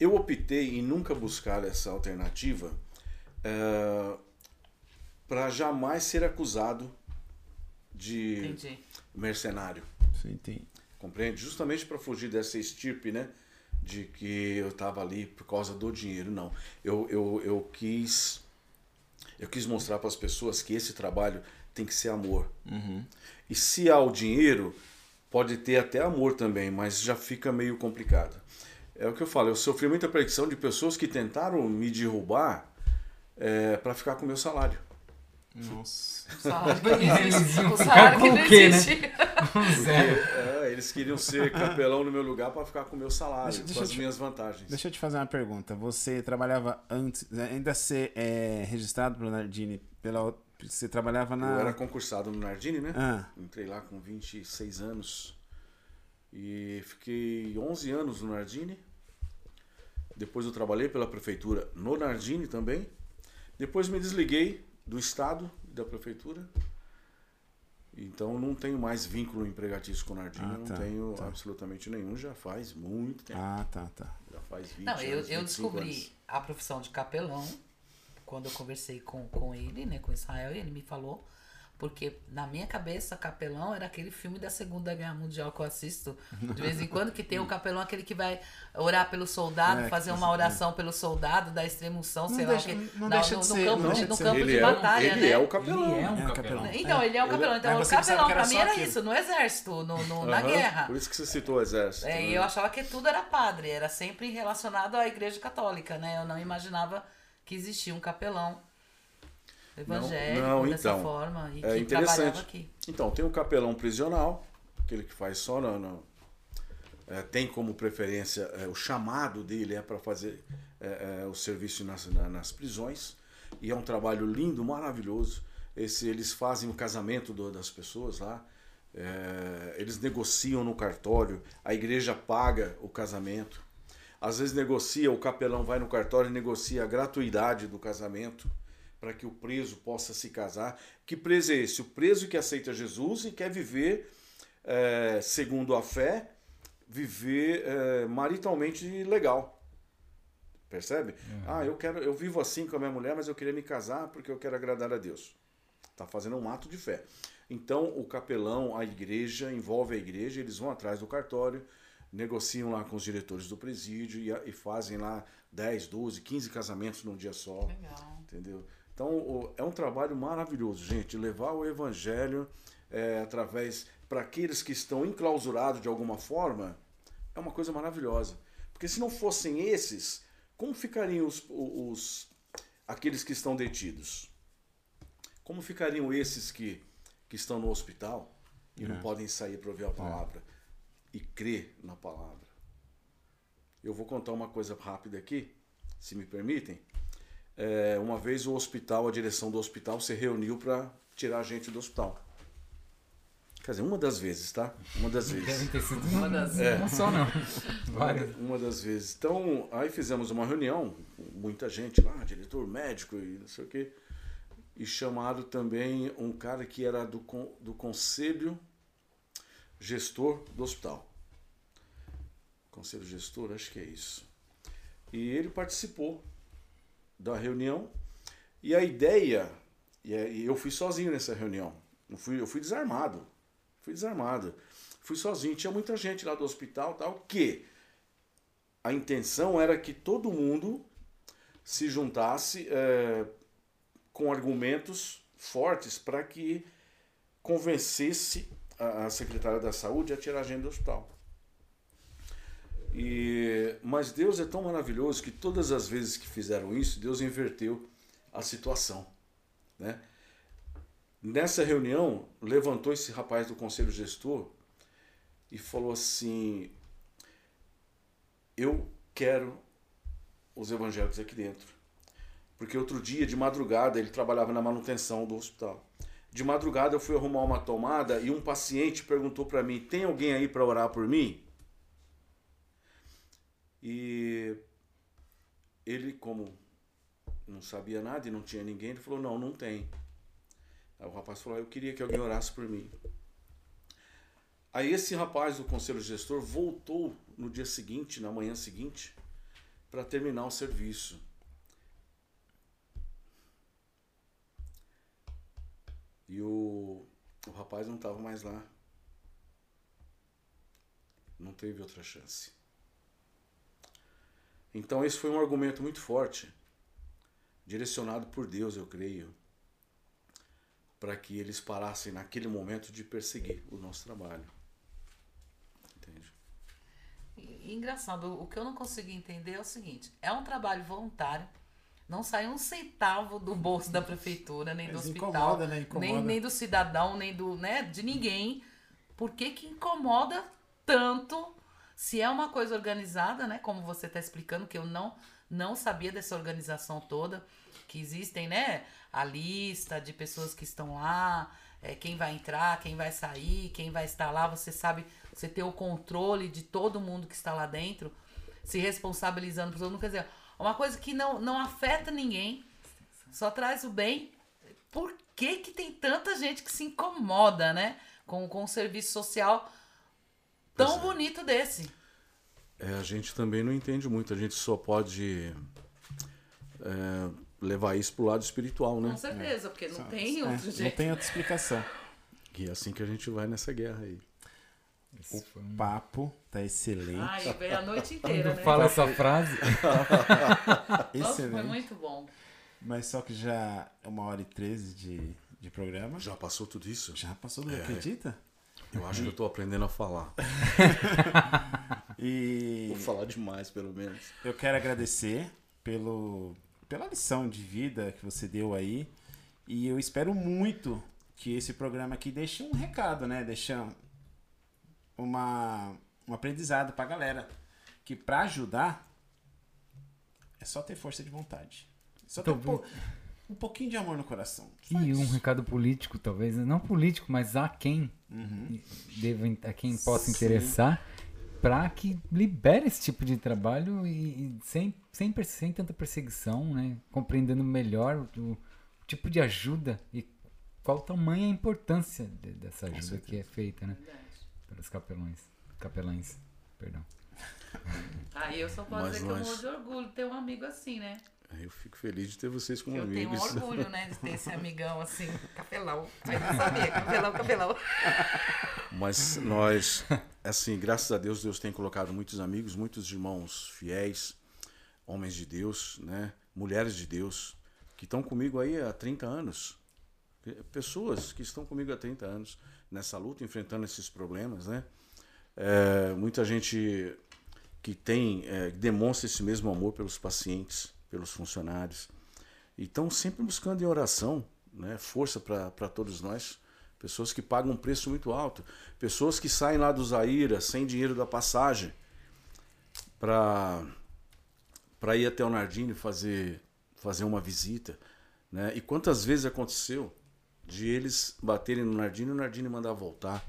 Eu optei em nunca buscar essa alternativa para jamais ser acusado de Entendi. mercenário. Sim, tem. Compreende? Justamente para fugir dessa estirpe, né? De que eu estava ali por causa do dinheiro. Não. Eu, eu, eu quis. Eu quis mostrar para as pessoas que esse trabalho tem que ser amor. E se há o dinheiro, pode ter até amor também, mas já fica meio complicado. É o que eu falo, eu sofri muita perseguição de pessoas que tentaram me derrubar para ficar com o meu salário. Nossa. O salário que não existe. O salário que com não o quê, né? existe. É, eles queriam ser capelão no meu lugar para ficar com o meu salário, Deixa- deixa com as te- minhas vantagens. Deixa eu te fazer uma pergunta. Você trabalhava antes, ainda ser é, registrado pelo Nardini, pela, você trabalhava na... Eu era concursado no Nardini, né? Ah, Entrei lá com 26 anos e fiquei 11 anos no Nardini. Depois eu trabalhei pela prefeitura no Nardini também. Depois me desliguei do estado e da prefeitura. Então não tenho mais vínculo empregatício com o Nardini, Ah, não tá, tenho tá. absolutamente nenhum, já faz muito tempo. ah, tá, tá. Já faz 20 Não, eu, anos, eu 25 descobri anos. a profissão de capelão quando eu conversei com, com ele, né, com Israel, e ele me falou, porque na minha cabeça, capelão era aquele filme da Segunda Guerra Mundial que eu assisto de vez em quando, que tem o capelão, aquele que vai orar pelo soldado, É, fazer uma oração pelo soldado, dar extremoção, Não sei deixa- lá o quê. não Na- deixa no, de no ser- campo, não de, deixa no de ser. campo Ele de é, batalha, ele né? é o capelão. Ele é um É, capelão. Então, ele é um capelão. Então, o capelão pra mim era aquilo. isso, no exército, no, no- na Aham, guerra. Por isso que você citou o exército. É, né? e eu achava que tudo era padre, era sempre relacionado à igreja católica, né? Eu não imaginava que existia um capelão evangélico não, dessa então, forma e é que trabalhava aqui. Então, tem o capelão prisional, aquele que faz só no. no- é, tem como preferência, é, o chamado dele é para fazer é, é, o serviço nas, na- nas prisões. E é um trabalho lindo, maravilhoso. Esse, eles fazem o casamento do- das pessoas lá. é, eles negociam no cartório, a igreja paga o casamento. Às vezes negocia, o capelão vai no cartório e negocia a gratuidade do casamento para que o preso possa se casar. Que preso é esse? O preso que aceita Jesus e quer viver é, segundo a fé, viver é, maritalmente legal. Percebe? Ah, eu quero, eu vivo assim com a minha mulher, mas eu queria me casar porque eu quero agradar a Deus. Tá fazendo um ato de fé. Então, o capelão, a igreja, envolve a igreja, eles vão atrás do cartório, negociam lá com os diretores do presídio e, e fazem lá 10, 12, 15 casamentos num dia só. Legal. Entendeu? Então, é um trabalho maravilhoso, gente. Levar o evangelho é, através para aqueles que estão enclausurados de alguma forma é uma coisa maravilhosa. Porque se não fossem esses, como ficariam os, os aqueles que estão detidos? Como ficariam esses que, que estão no hospital e não podem sair para ouvir a palavra e crer na palavra? Eu vou contar uma coisa rápida aqui, se me permitem. É, uma vez o hospital, a direção do hospital se reuniu para tirar a gente do hospital. Quer dizer, uma das vezes, tá? Uma das vezes. ter sido Uma das- não só não. Uma, Várias. uma das vezes. Então, aí fizemos uma reunião, com muita gente lá, diretor médico e não sei o quê. E chamaram também um cara que era do, do conselho gestor do hospital. Conselho gestor, acho que é isso. E ele participou da reunião. E a ideia, e é- e eu fui sozinho nessa reunião. Não fui, eu fui desarmado. Fui desarmado. Fui sozinho. Tinha muita gente lá do hospital, tal, que a intenção era que todo mundo se juntasse eh, com argumentos fortes para que convencesse a, secretária da saúde a tirar a gente do hospital. E, mas Deus é tão maravilhoso que todas as vezes que fizeram isso, Deus inverteu a situação. Né? Nessa reunião, levantou esse rapaz do conselho gestor e falou assim: Eu quero os evangélicos aqui dentro. Porque outro dia, de madrugada, ele trabalhava na manutenção do hospital. De madrugada, eu fui arrumar uma tomada e um paciente perguntou para mim: Tem alguém aí para orar por mim? E ele, como não sabia nada e não tinha ninguém, ele falou: Não, não tem. Aí o rapaz falou: Eu queria que alguém orasse por mim. Aí esse rapaz do conselho gestor voltou no dia seguinte, na manhã seguinte, para terminar o serviço. E o, o rapaz não estava mais lá. Não teve outra chance. Então esse foi um argumento muito forte, direcionado por Deus, eu creio, para que eles parassem naquele momento de perseguir o nosso trabalho. Entende? Engraçado, o que eu não consigo entender é o seguinte: é um trabalho voluntário, não sai um centavo do bolso da prefeitura, nem do Mas hospital, incomoda, né? Incomoda. nem, nem do cidadão, nem do, né, de ninguém. Por que que incomoda tanto? Se é uma coisa organizada, né, como você está explicando, que eu não não sabia dessa organização toda, que existem, né, a lista de pessoas que estão lá, é, quem vai entrar, quem vai sair, quem vai estar lá, você sabe, você tem o controle de todo mundo que está lá dentro, se responsabilizando por todo quer dizer, uma coisa que não, não afeta ninguém, só traz o bem. Por que que tem tanta gente que se incomoda, né, com, com um serviço social tão é. bonito desse? É, a gente também não entende muito, a gente só pode é, levar isso pro lado espiritual, né? Com certeza, porque não tem é, outro Não jeito. tem outra explicação. E é assim que a gente vai nessa guerra aí. Esse um- O papo tá excelente. Ai, veio a noite inteira, Quando né? fala essa frase, Nossa, foi excelente. muito bom. Mas só que já é uma hora e treze de, de programa. Já passou tudo isso? Já passou do É. acredita? Eu acho que eu tô aprendendo a falar. E Vou falar demais, pelo menos. eu quero agradecer pelo, pela lição de vida que você deu aí. E eu espero muito que esse programa aqui deixe um recado, né? Deixe uma, um aprendizado pra galera. Que pra ajudar é só ter força de vontade. Só ter um, po- um pouquinho de amor no coração. Só e um recado político, talvez, não político, mas a quem deva, a quem possa Sim. interessar, para que libere esse tipo de trabalho e, e sem, sem, sem tanta perseguição, né? Compreendendo melhor o, o tipo de ajuda e qual tamanha a importância de- dessa ajuda que é feita, né? Pelos capelões, capelães, perdão. Aí eu só posso Mas dizer nós- que eu morro de orgulho ter um amigo assim, né? Eu fico feliz de ter vocês como eu tenho um amigos. orgulho, né, de ter esse amigão assim, capelão. Mas não sabia, capelão, capelão. Mas nós, assim, graças a Deus, Deus tem colocado muitos amigos, muitos irmãos fiéis, homens de Deus, né? Mulheres de Deus, que estão comigo aí há 30 anos. Pe- Pessoas que estão comigo há 30 anos nessa luta, enfrentando esses problemas, né? É, muita gente que tem, é, demonstra esse mesmo amor pelos pacientes, pelos funcionários. E estão sempre buscando em oração, né? Força para todos nós. Pessoas que pagam um preço muito alto. Pessoas que saem lá do Zaira sem dinheiro da passagem para para ir até o Nardini fazer fazer uma visita, né? E quantas vezes aconteceu de eles baterem no Nardini e o Nardini mandar voltar?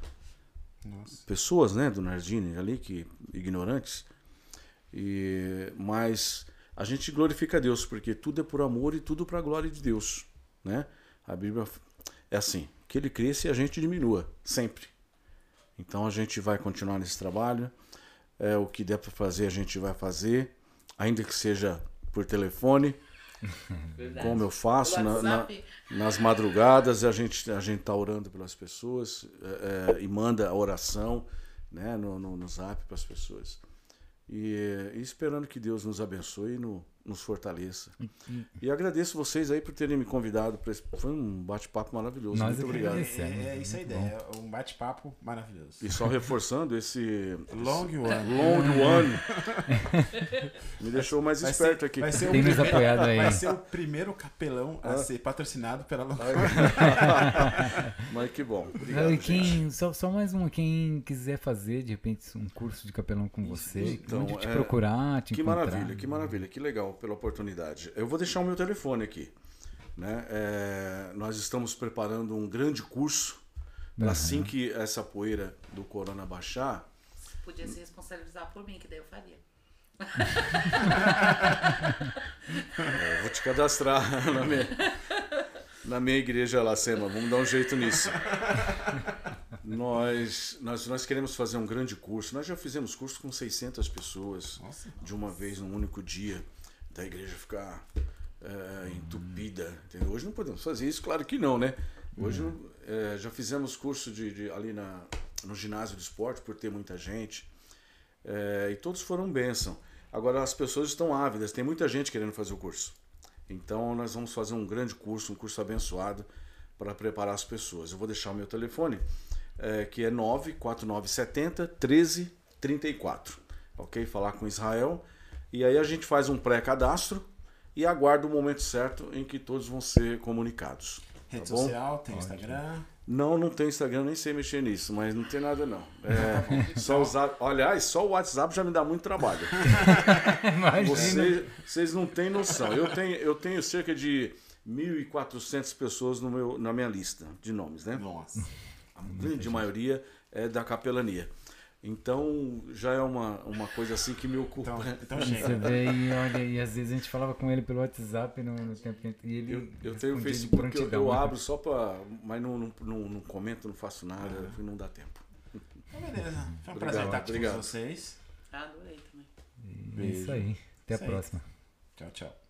Nossa. Pessoas, né, do Nardini ali que ignorantes. E mas a gente glorifica a Deus porque tudo é por amor e tudo para a glória de Deus, né? A Bíblia é assim, que ele cresça e a gente diminua, sempre. Então a gente vai continuar nesse trabalho. É, o que der para fazer, a gente vai fazer, ainda que seja por telefone, Verdade. como eu faço na- na- nas madrugadas. A gente a gente tá orando pelas pessoas é, é, e manda a oração, né, no, no, no Zap para as pessoas. E, e esperando que Deus nos abençoe no- nos fortaleça. E agradeço vocês aí por terem me convidado. Pra esse, foi um bate-papo maravilhoso. Nós Muito é obrigado. agradecemos. É, é isso a ideia. É um bate-papo maravilhoso. E só reforçando esse Long one. long one me deixou mais Vai esperto ser- aqui. Vai ser, o Tem nos primeiro, apoiado aí. vai ser o primeiro capelão a ser patrocinado pela Long Mas que bom. Obrigado, e quem, gente. só, só mais uma, quem quiser fazer de repente um curso de capelão com você, Então, onde te é, procurar, te Que encontrar. maravilha, que maravilha, que legal pela oportunidade. Eu vou deixar o meu telefone aqui. Né? É, nós estamos preparando um grande curso para assim que essa poeira do corona baixar, Podia se responsabilizar por mim, que daí eu faria. eu vou te cadastrar na minha, na minha igreja lá, Sema. Vamos dar um jeito nisso. Nós, nós, nós queremos fazer um grande curso. Nós já fizemos curso com 600 pessoas Nossa. de uma vez, num único dia, da igreja ficar é, entupida. entendeu? Hoje não podemos fazer isso, claro que não, né? Hoje é, já fizemos curso de, de- ali na, no ginásio de esporte por ter muita gente. É, e todos foram bênção. Agora as pessoas estão ávidas, tem muita gente querendo fazer o curso. Então nós vamos fazer um grande curso, um curso abençoado para preparar as pessoas. Eu vou deixar o meu telefone, é, que é 94970 1334. Ok? Falar com Israel. E aí a gente faz um pré-cadastro e aguarda o momento certo em que todos vão ser comunicados. Rede Tá social, tem Instagram. Não, não tem Instagram, nem sei mexer nisso, mas não tem nada não. É, só usar. Aliás, só o WhatsApp já me dá muito trabalho. Imagina. Vocês, vocês não têm noção. Eu tenho, eu tenho cerca de 1.400 pessoas no meu, na minha lista de nomes, né? Nossa. A grande maioria é da capelania. Então já é uma, uma coisa assim que me ocupa. Então, então chega. vê e olha, e às vezes a gente falava com ele pelo WhatsApp no, no tempo que e ele Eu, eu tenho o Facebook, eu, eu né? abro só para. Mas não, não, não, não comento, não faço nada, porque não dá tempo. Então, beleza. Foi um Obrigado, prazer estar aqui obrigado. com vocês. Adorei também. É isso aí. Até a Isso aí. próxima. Tchau, tchau.